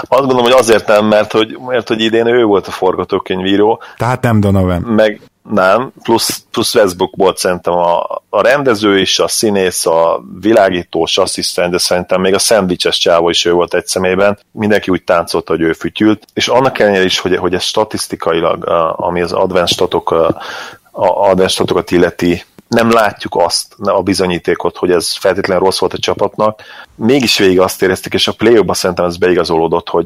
Azt gondolom, hogy azért nem, mert hogy, mert hogy idén ő volt a forgatókönyvíró. Tehát nem Donovan. Meg nem, plusz, plusz Westbrook volt szerintem a, a rendező is, a színész, a világítós asszisztent, de szerintem még a szendvicses csávó is ő volt egy szemében. Mindenki úgy táncolt, hogy ő fütyült. És annak ellenére is, hogy, hogy ez statisztikailag, ami az advanced statok, a advanced statokat illeti, nem látjuk azt, a bizonyítékot, hogy ez feltétlenül rossz volt a csapatnak. Mégis végig azt éreztük, és a play szerintem ez beigazolódott, hogy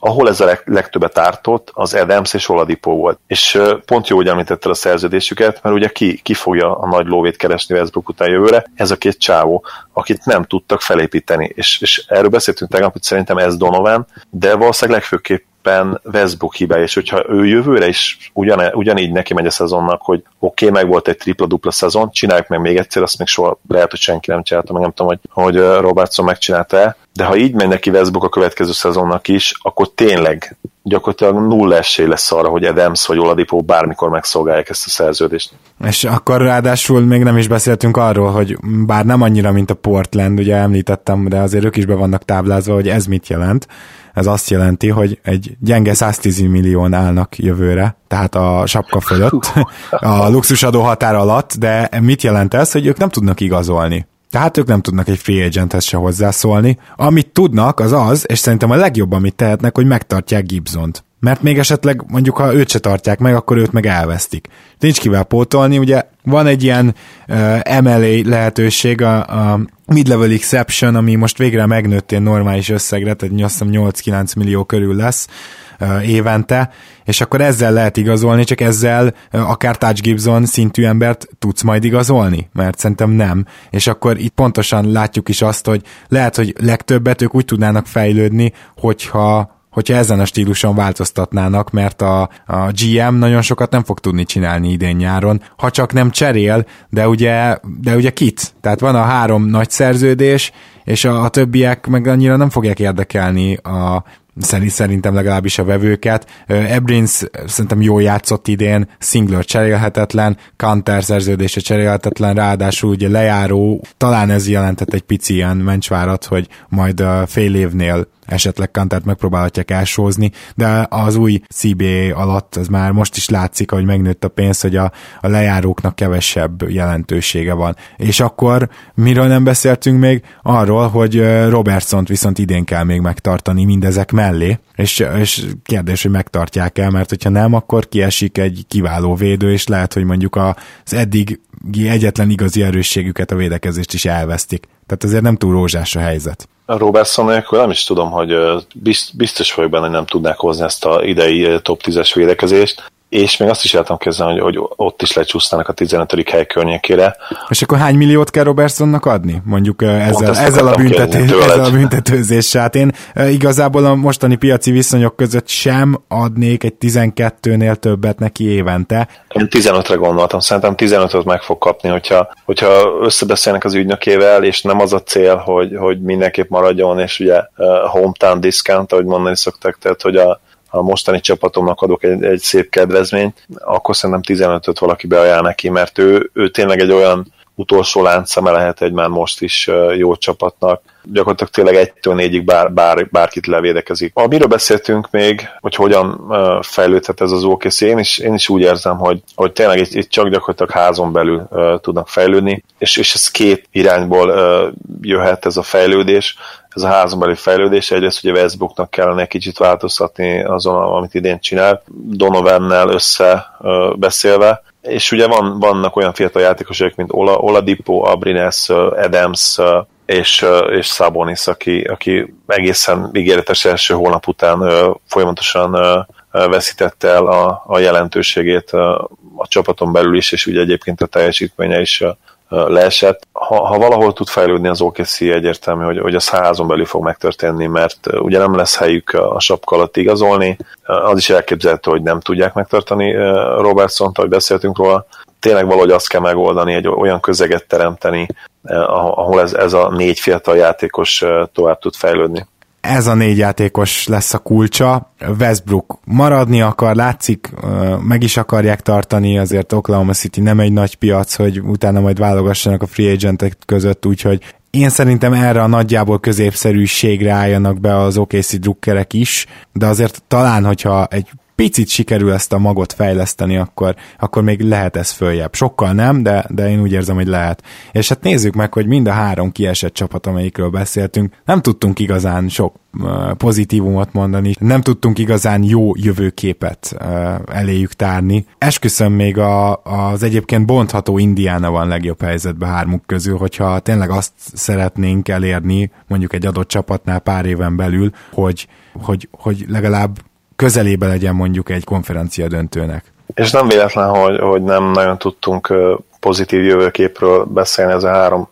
ahol ez a leg, legtöbbet ártott, az Adams és Oladipo volt. És pont jó, hogy említetted a szerződésüket, mert ugye ki, ki fogja a nagy lóvét keresni Westbrook után jövőre? Ez a két csávó, akit nem tudtak felépíteni. És, és erről beszéltünk tegnap, hogy szerintem ez Donovan, de valószínűleg legfőképp mindenképpen Westbrook hibája, és hogyha ő jövőre is ugyan, ugyanígy neki megy a szezonnak, hogy oké, okay, meg volt egy tripla-dupla szezon, csináljuk meg még egyszer, azt még soha lehet, hogy senki nem csinálta, meg nem tudom, hogy, hogy Robertson megcsinálta-e, de ha így megy neki Westbrook a következő szezonnak is, akkor tényleg gyakorlatilag nulla esély lesz arra, hogy Adams vagy Oladipo bármikor megszolgálják ezt a szerződést. És akkor ráadásul még nem is beszéltünk arról, hogy bár nem annyira, mint a Portland, ugye említettem, de azért ők is be vannak táblázva, hogy ez mit jelent ez azt jelenti, hogy egy gyenge 110 millión állnak jövőre, tehát a sapka fölött, a luxusadó határ alatt, de mit jelent ez, hogy ők nem tudnak igazolni. Tehát ők nem tudnak egy free agenthez se hozzászólni. Amit tudnak, az az, és szerintem a legjobb, amit tehetnek, hogy megtartják Gibsont mert még esetleg mondjuk, ha őt se tartják meg, akkor őt meg elvesztik. Nincs kivel pótolni, ugye van egy ilyen uh, MLA lehetőség, a, a mid-level exception, ami most végre megnőtt egy normális összegre, tehát azt hiszem 8-9 millió körül lesz évente, és akkor ezzel lehet igazolni, csak ezzel akár Touch Gibson szintű embert tudsz majd igazolni, mert szerintem nem. És akkor itt pontosan látjuk is azt, hogy lehet, hogy legtöbbet ők úgy tudnának fejlődni, hogyha hogyha ezen a stíluson változtatnának, mert a, a GM nagyon sokat nem fog tudni csinálni idén nyáron, ha csak nem cserél, de ugye, de ugye kit? Tehát van a három nagy szerződés, és a, a többiek meg annyira nem fogják érdekelni a, szerintem legalábbis a vevőket. Ebrins szerintem jól játszott idén, Singler cserélhetetlen, Kanter szerződése cserélhetetlen, ráadásul ugye lejáró, talán ez jelentett egy pici ilyen mencsvárat, hogy majd fél évnél esetleg Kantert megpróbálhatják elsózni, de az új CBA alatt az már most is látszik, hogy megnőtt a pénz, hogy a, a lejáróknak kevesebb jelentősége van. És akkor miről nem beszéltünk még? Arról, hogy Robertson viszont idén kell még megtartani mindezek mellé, és, és kérdés, hogy megtartják el, mert hogyha nem, akkor kiesik egy kiváló védő, és lehet, hogy mondjuk az eddig egyetlen igazi erősségüket, a védekezést is elvesztik. Tehát azért nem túl rózsás a helyzet. Robertson nélkül nem is tudom, hogy biztos vagyok benne, hogy nem tudnák hozni ezt a idei top 10-es védekezést és még azt is tudom képzelni, hogy, hogy ott is lecsúsztanak a 15. hely környékére. És akkor hány milliót kell Robertsonnak adni? Mondjuk ezzel, ezzel, a, büntető, ezzel a büntetőzéssel. Hát én igazából a mostani piaci viszonyok között sem adnék egy 12-nél többet neki évente. Én 15-re gondoltam, szerintem 15-öt meg fog kapni, hogyha, hogyha összebeszélnek az ügynökével, és nem az a cél, hogy, hogy mindenképp maradjon, és ugye uh, hometown discount, ahogy mondani szoktak, tehát hogy a, a mostani csapatomnak adok egy, egy szép kedvezményt, akkor szerintem 15-öt valaki beajánl neki, mert ő, ő tényleg egy olyan utolsó láncszeme lehet egy már most is jó csapatnak. Gyakorlatilag tényleg egytől négyig bár, bár, bárkit levédekezik. Amiről beszéltünk még, hogy hogyan fejlődhet ez az OKC, én is, én is úgy érzem, hogy, hogy tényleg itt, itt csak gyakorlatilag házon belül uh, tudnak fejlődni, és, és ez két irányból uh, jöhet ez a fejlődés ez a házonbeli fejlődés. Egyrészt ugye Westbrooknak kellene kicsit változtatni azon, amit idén csinál, Donovannel össze beszélve, és ugye van, vannak olyan fiatal játékosok, mint Ola, Oladipo, Abrines, Adams, és, és Sabonis, aki, aki egészen ígéretes első hónap után folyamatosan veszítette el a, a jelentőségét a csapaton belül is, és ugye egyébként a teljesítménye is leesett. Ha, ha valahol tud fejlődni az OKC egyértelmű, hogy, hogy a százon belül fog megtörténni, mert ugye nem lesz helyük a sapka alatt igazolni. Az is elképzelhető, hogy nem tudják megtartani Robertson, ahogy beszéltünk róla. Tényleg valahogy azt kell megoldani, egy olyan közeget teremteni, ahol ez, ez a négy fiatal játékos tovább tud fejlődni ez a négy játékos lesz a kulcsa. Westbrook maradni akar, látszik, meg is akarják tartani, azért Oklahoma City nem egy nagy piac, hogy utána majd válogassanak a free agentek között, úgyhogy én szerintem erre a nagyjából középszerűségre álljanak be az OKC drukkerek is, de azért talán, hogyha egy picit sikerül ezt a magot fejleszteni, akkor, akkor még lehet ez följebb. Sokkal nem, de, de én úgy érzem, hogy lehet. És hát nézzük meg, hogy mind a három kiesett csapat, amelyikről beszéltünk, nem tudtunk igazán sok pozitívumot mondani, nem tudtunk igazán jó jövőképet eléjük tárni. Esküszöm még a, az egyébként bontható Indiána van legjobb helyzetben hármuk közül, hogyha tényleg azt szeretnénk elérni, mondjuk egy adott csapatnál pár éven belül, hogy, hogy, hogy legalább közelébe legyen mondjuk egy konferencia döntőnek. És nem véletlen, hogy, hogy nem nagyon tudtunk pozitív jövőképről beszélni ez a három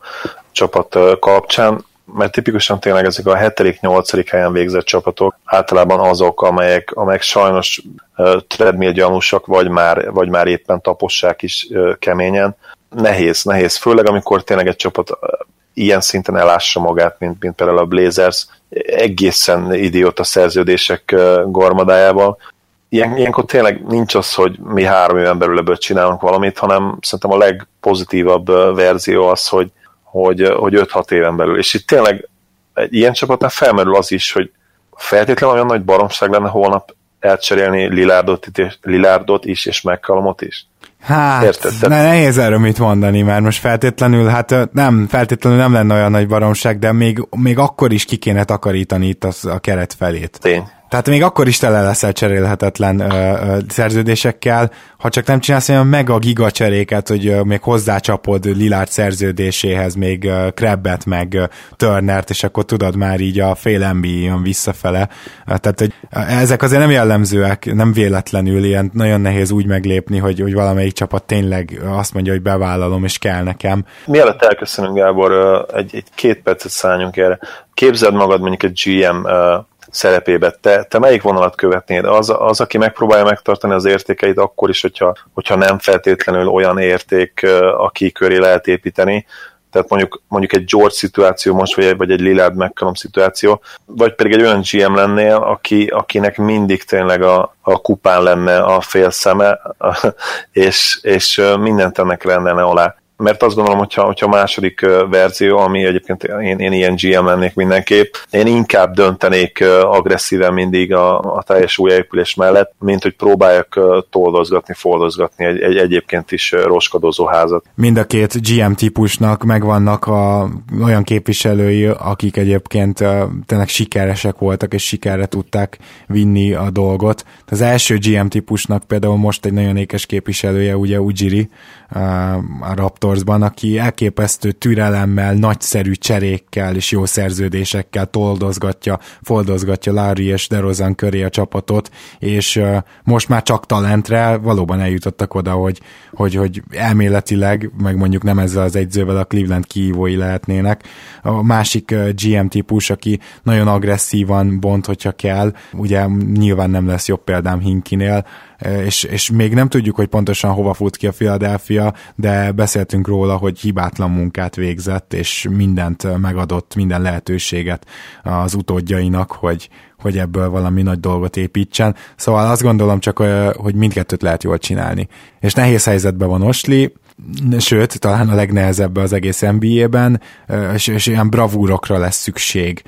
csapat kapcsán, mert tipikusan tényleg ezek a 7.-8. helyen végzett csapatok általában azok, amelyek, amelyek sajnos treadmill gyanúsak, vagy már, vagy már éppen tapossák is keményen. Nehéz, nehéz, főleg amikor tényleg egy csapat ilyen szinten elássa magát, mint, mint például a Blazers, egészen idióta szerződések gormadájával. Ilyen, ilyenkor tényleg nincs az, hogy mi három éven belül ebből csinálunk valamit, hanem szerintem a legpozitívabb verzió az, hogy, hogy, hogy 5-6 éven belül. És itt tényleg egy ilyen csapatnál felmerül az is, hogy feltétlenül olyan nagy baromság lenne holnap elcserélni Lilárdot, Lilárdot is, és McCallumot is. Hát, Érted? ne, nehéz erről mit mondani, mert most feltétlenül, hát nem, feltétlenül nem lenne olyan nagy baromság, de még, még akkor is ki kéne takarítani itt az, a keret felét. Tény. Tehát még akkor is tele leszel cserélhetetlen ö, ö, szerződésekkel, ha csak nem csinálsz olyan mega giga cseréket, hogy ö, még hozzácsapod Lilárd szerződéséhez még ö, Krebbet, meg ö, Turnert, és akkor tudod már így a fél NBA jön visszafele. Tehát, hogy ezek azért nem jellemzőek, nem véletlenül ilyen nagyon nehéz úgy meglépni, hogy, hogy valamelyik csapat tényleg azt mondja, hogy bevállalom, és kell nekem. Mielőtt elköszönünk, Gábor, egy, egy két percet szálljunk erre. Képzeld magad mondjuk egy GM szerepébe. Te, te melyik vonalat követnéd? Az, az, aki megpróbálja megtartani az értékeit akkor is, hogyha, hogyha nem feltétlenül olyan érték, aki köré lehet építeni, tehát mondjuk, mondjuk egy George szituáció most, vagy egy, vagy egy Lillard McCallum szituáció, vagy pedig egy olyan GM lennél, aki, akinek mindig tényleg a, a kupán lenne a fél szeme, és, és mindent ennek rendelne alá mert azt gondolom, hogyha, hogyha a második verzió, ami egyébként én, én ilyen GM lennék mindenképp, én inkább döntenék agresszíven mindig a, a teljes újjáépülés mellett, mint hogy próbáljak toldozgatni, foldozgatni egy, egy egyébként is roskadozó házat. Mind a két GM típusnak megvannak a, olyan képviselői, akik egyébként tényleg sikeresek voltak, és sikerre tudták vinni a dolgot. Az első GM típusnak például most egy nagyon ékes képviselője, ugye Ujiri, a Raptorsban, aki elképesztő türelemmel, nagyszerű cserékkel és jó szerződésekkel toldozgatja, foldozgatja Larry és DeRozan köré a csapatot, és most már csak talentre valóban eljutottak oda, hogy, hogy, hogy elméletileg, meg mondjuk nem ezzel az egyzővel a Cleveland kihívói lehetnének. A másik GM típus, aki nagyon agresszívan bont, hogyha kell, ugye nyilván nem lesz jobb példám Hinkinél, és, és még nem tudjuk, hogy pontosan hova fut ki a Philadelphia, de beszéltünk róla, hogy hibátlan munkát végzett, és mindent megadott, minden lehetőséget az utódjainak, hogy, hogy ebből valami nagy dolgot építsen. Szóval azt gondolom csak, hogy mindkettőt lehet jól csinálni. És nehéz helyzetben van Osli, sőt, talán a legnehezebb az egész NBA-ben, és, és ilyen bravúrokra lesz szükség.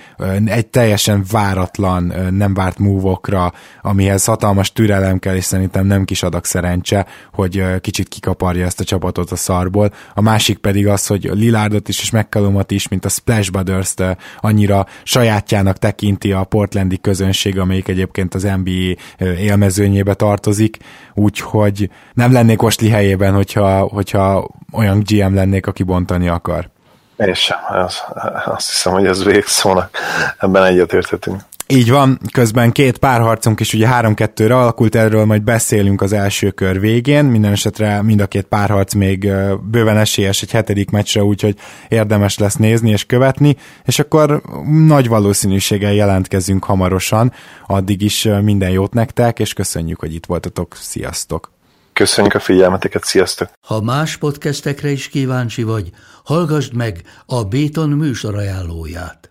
Egy teljesen váratlan, nem várt múvokra, amihez hatalmas türelem kell, és szerintem nem kis adag szerencse, hogy kicsit kikaparja ezt a csapatot a szarból. A másik pedig az, hogy Lilardot is, és McCallumot is, mint a Splash Brothers-t annyira sajátjának tekinti a portlandi közönség, amelyik egyébként az NBA élmezőnyébe tartozik, úgyhogy nem lennék Osli helyében, hogyha, hogyha olyan GM lennék, aki bontani akar. Én sem. Az, azt hiszem, hogy ez végszónak. Ebben egyetértetünk. Így van, közben két párharcunk is ugye 3-2-re alakult, erről majd beszélünk az első kör végén, minden esetre mind a két párharc még bőven esélyes egy hetedik meccsre, úgyhogy érdemes lesz nézni és követni, és akkor nagy valószínűséggel jelentkezünk hamarosan, addig is minden jót nektek, és köszönjük, hogy itt voltatok, sziasztok! Köszönjük a figyelmeteket, sziasztok! Ha más podcastekre is kíváncsi vagy, hallgassd meg a Béton műsor ajánlóját.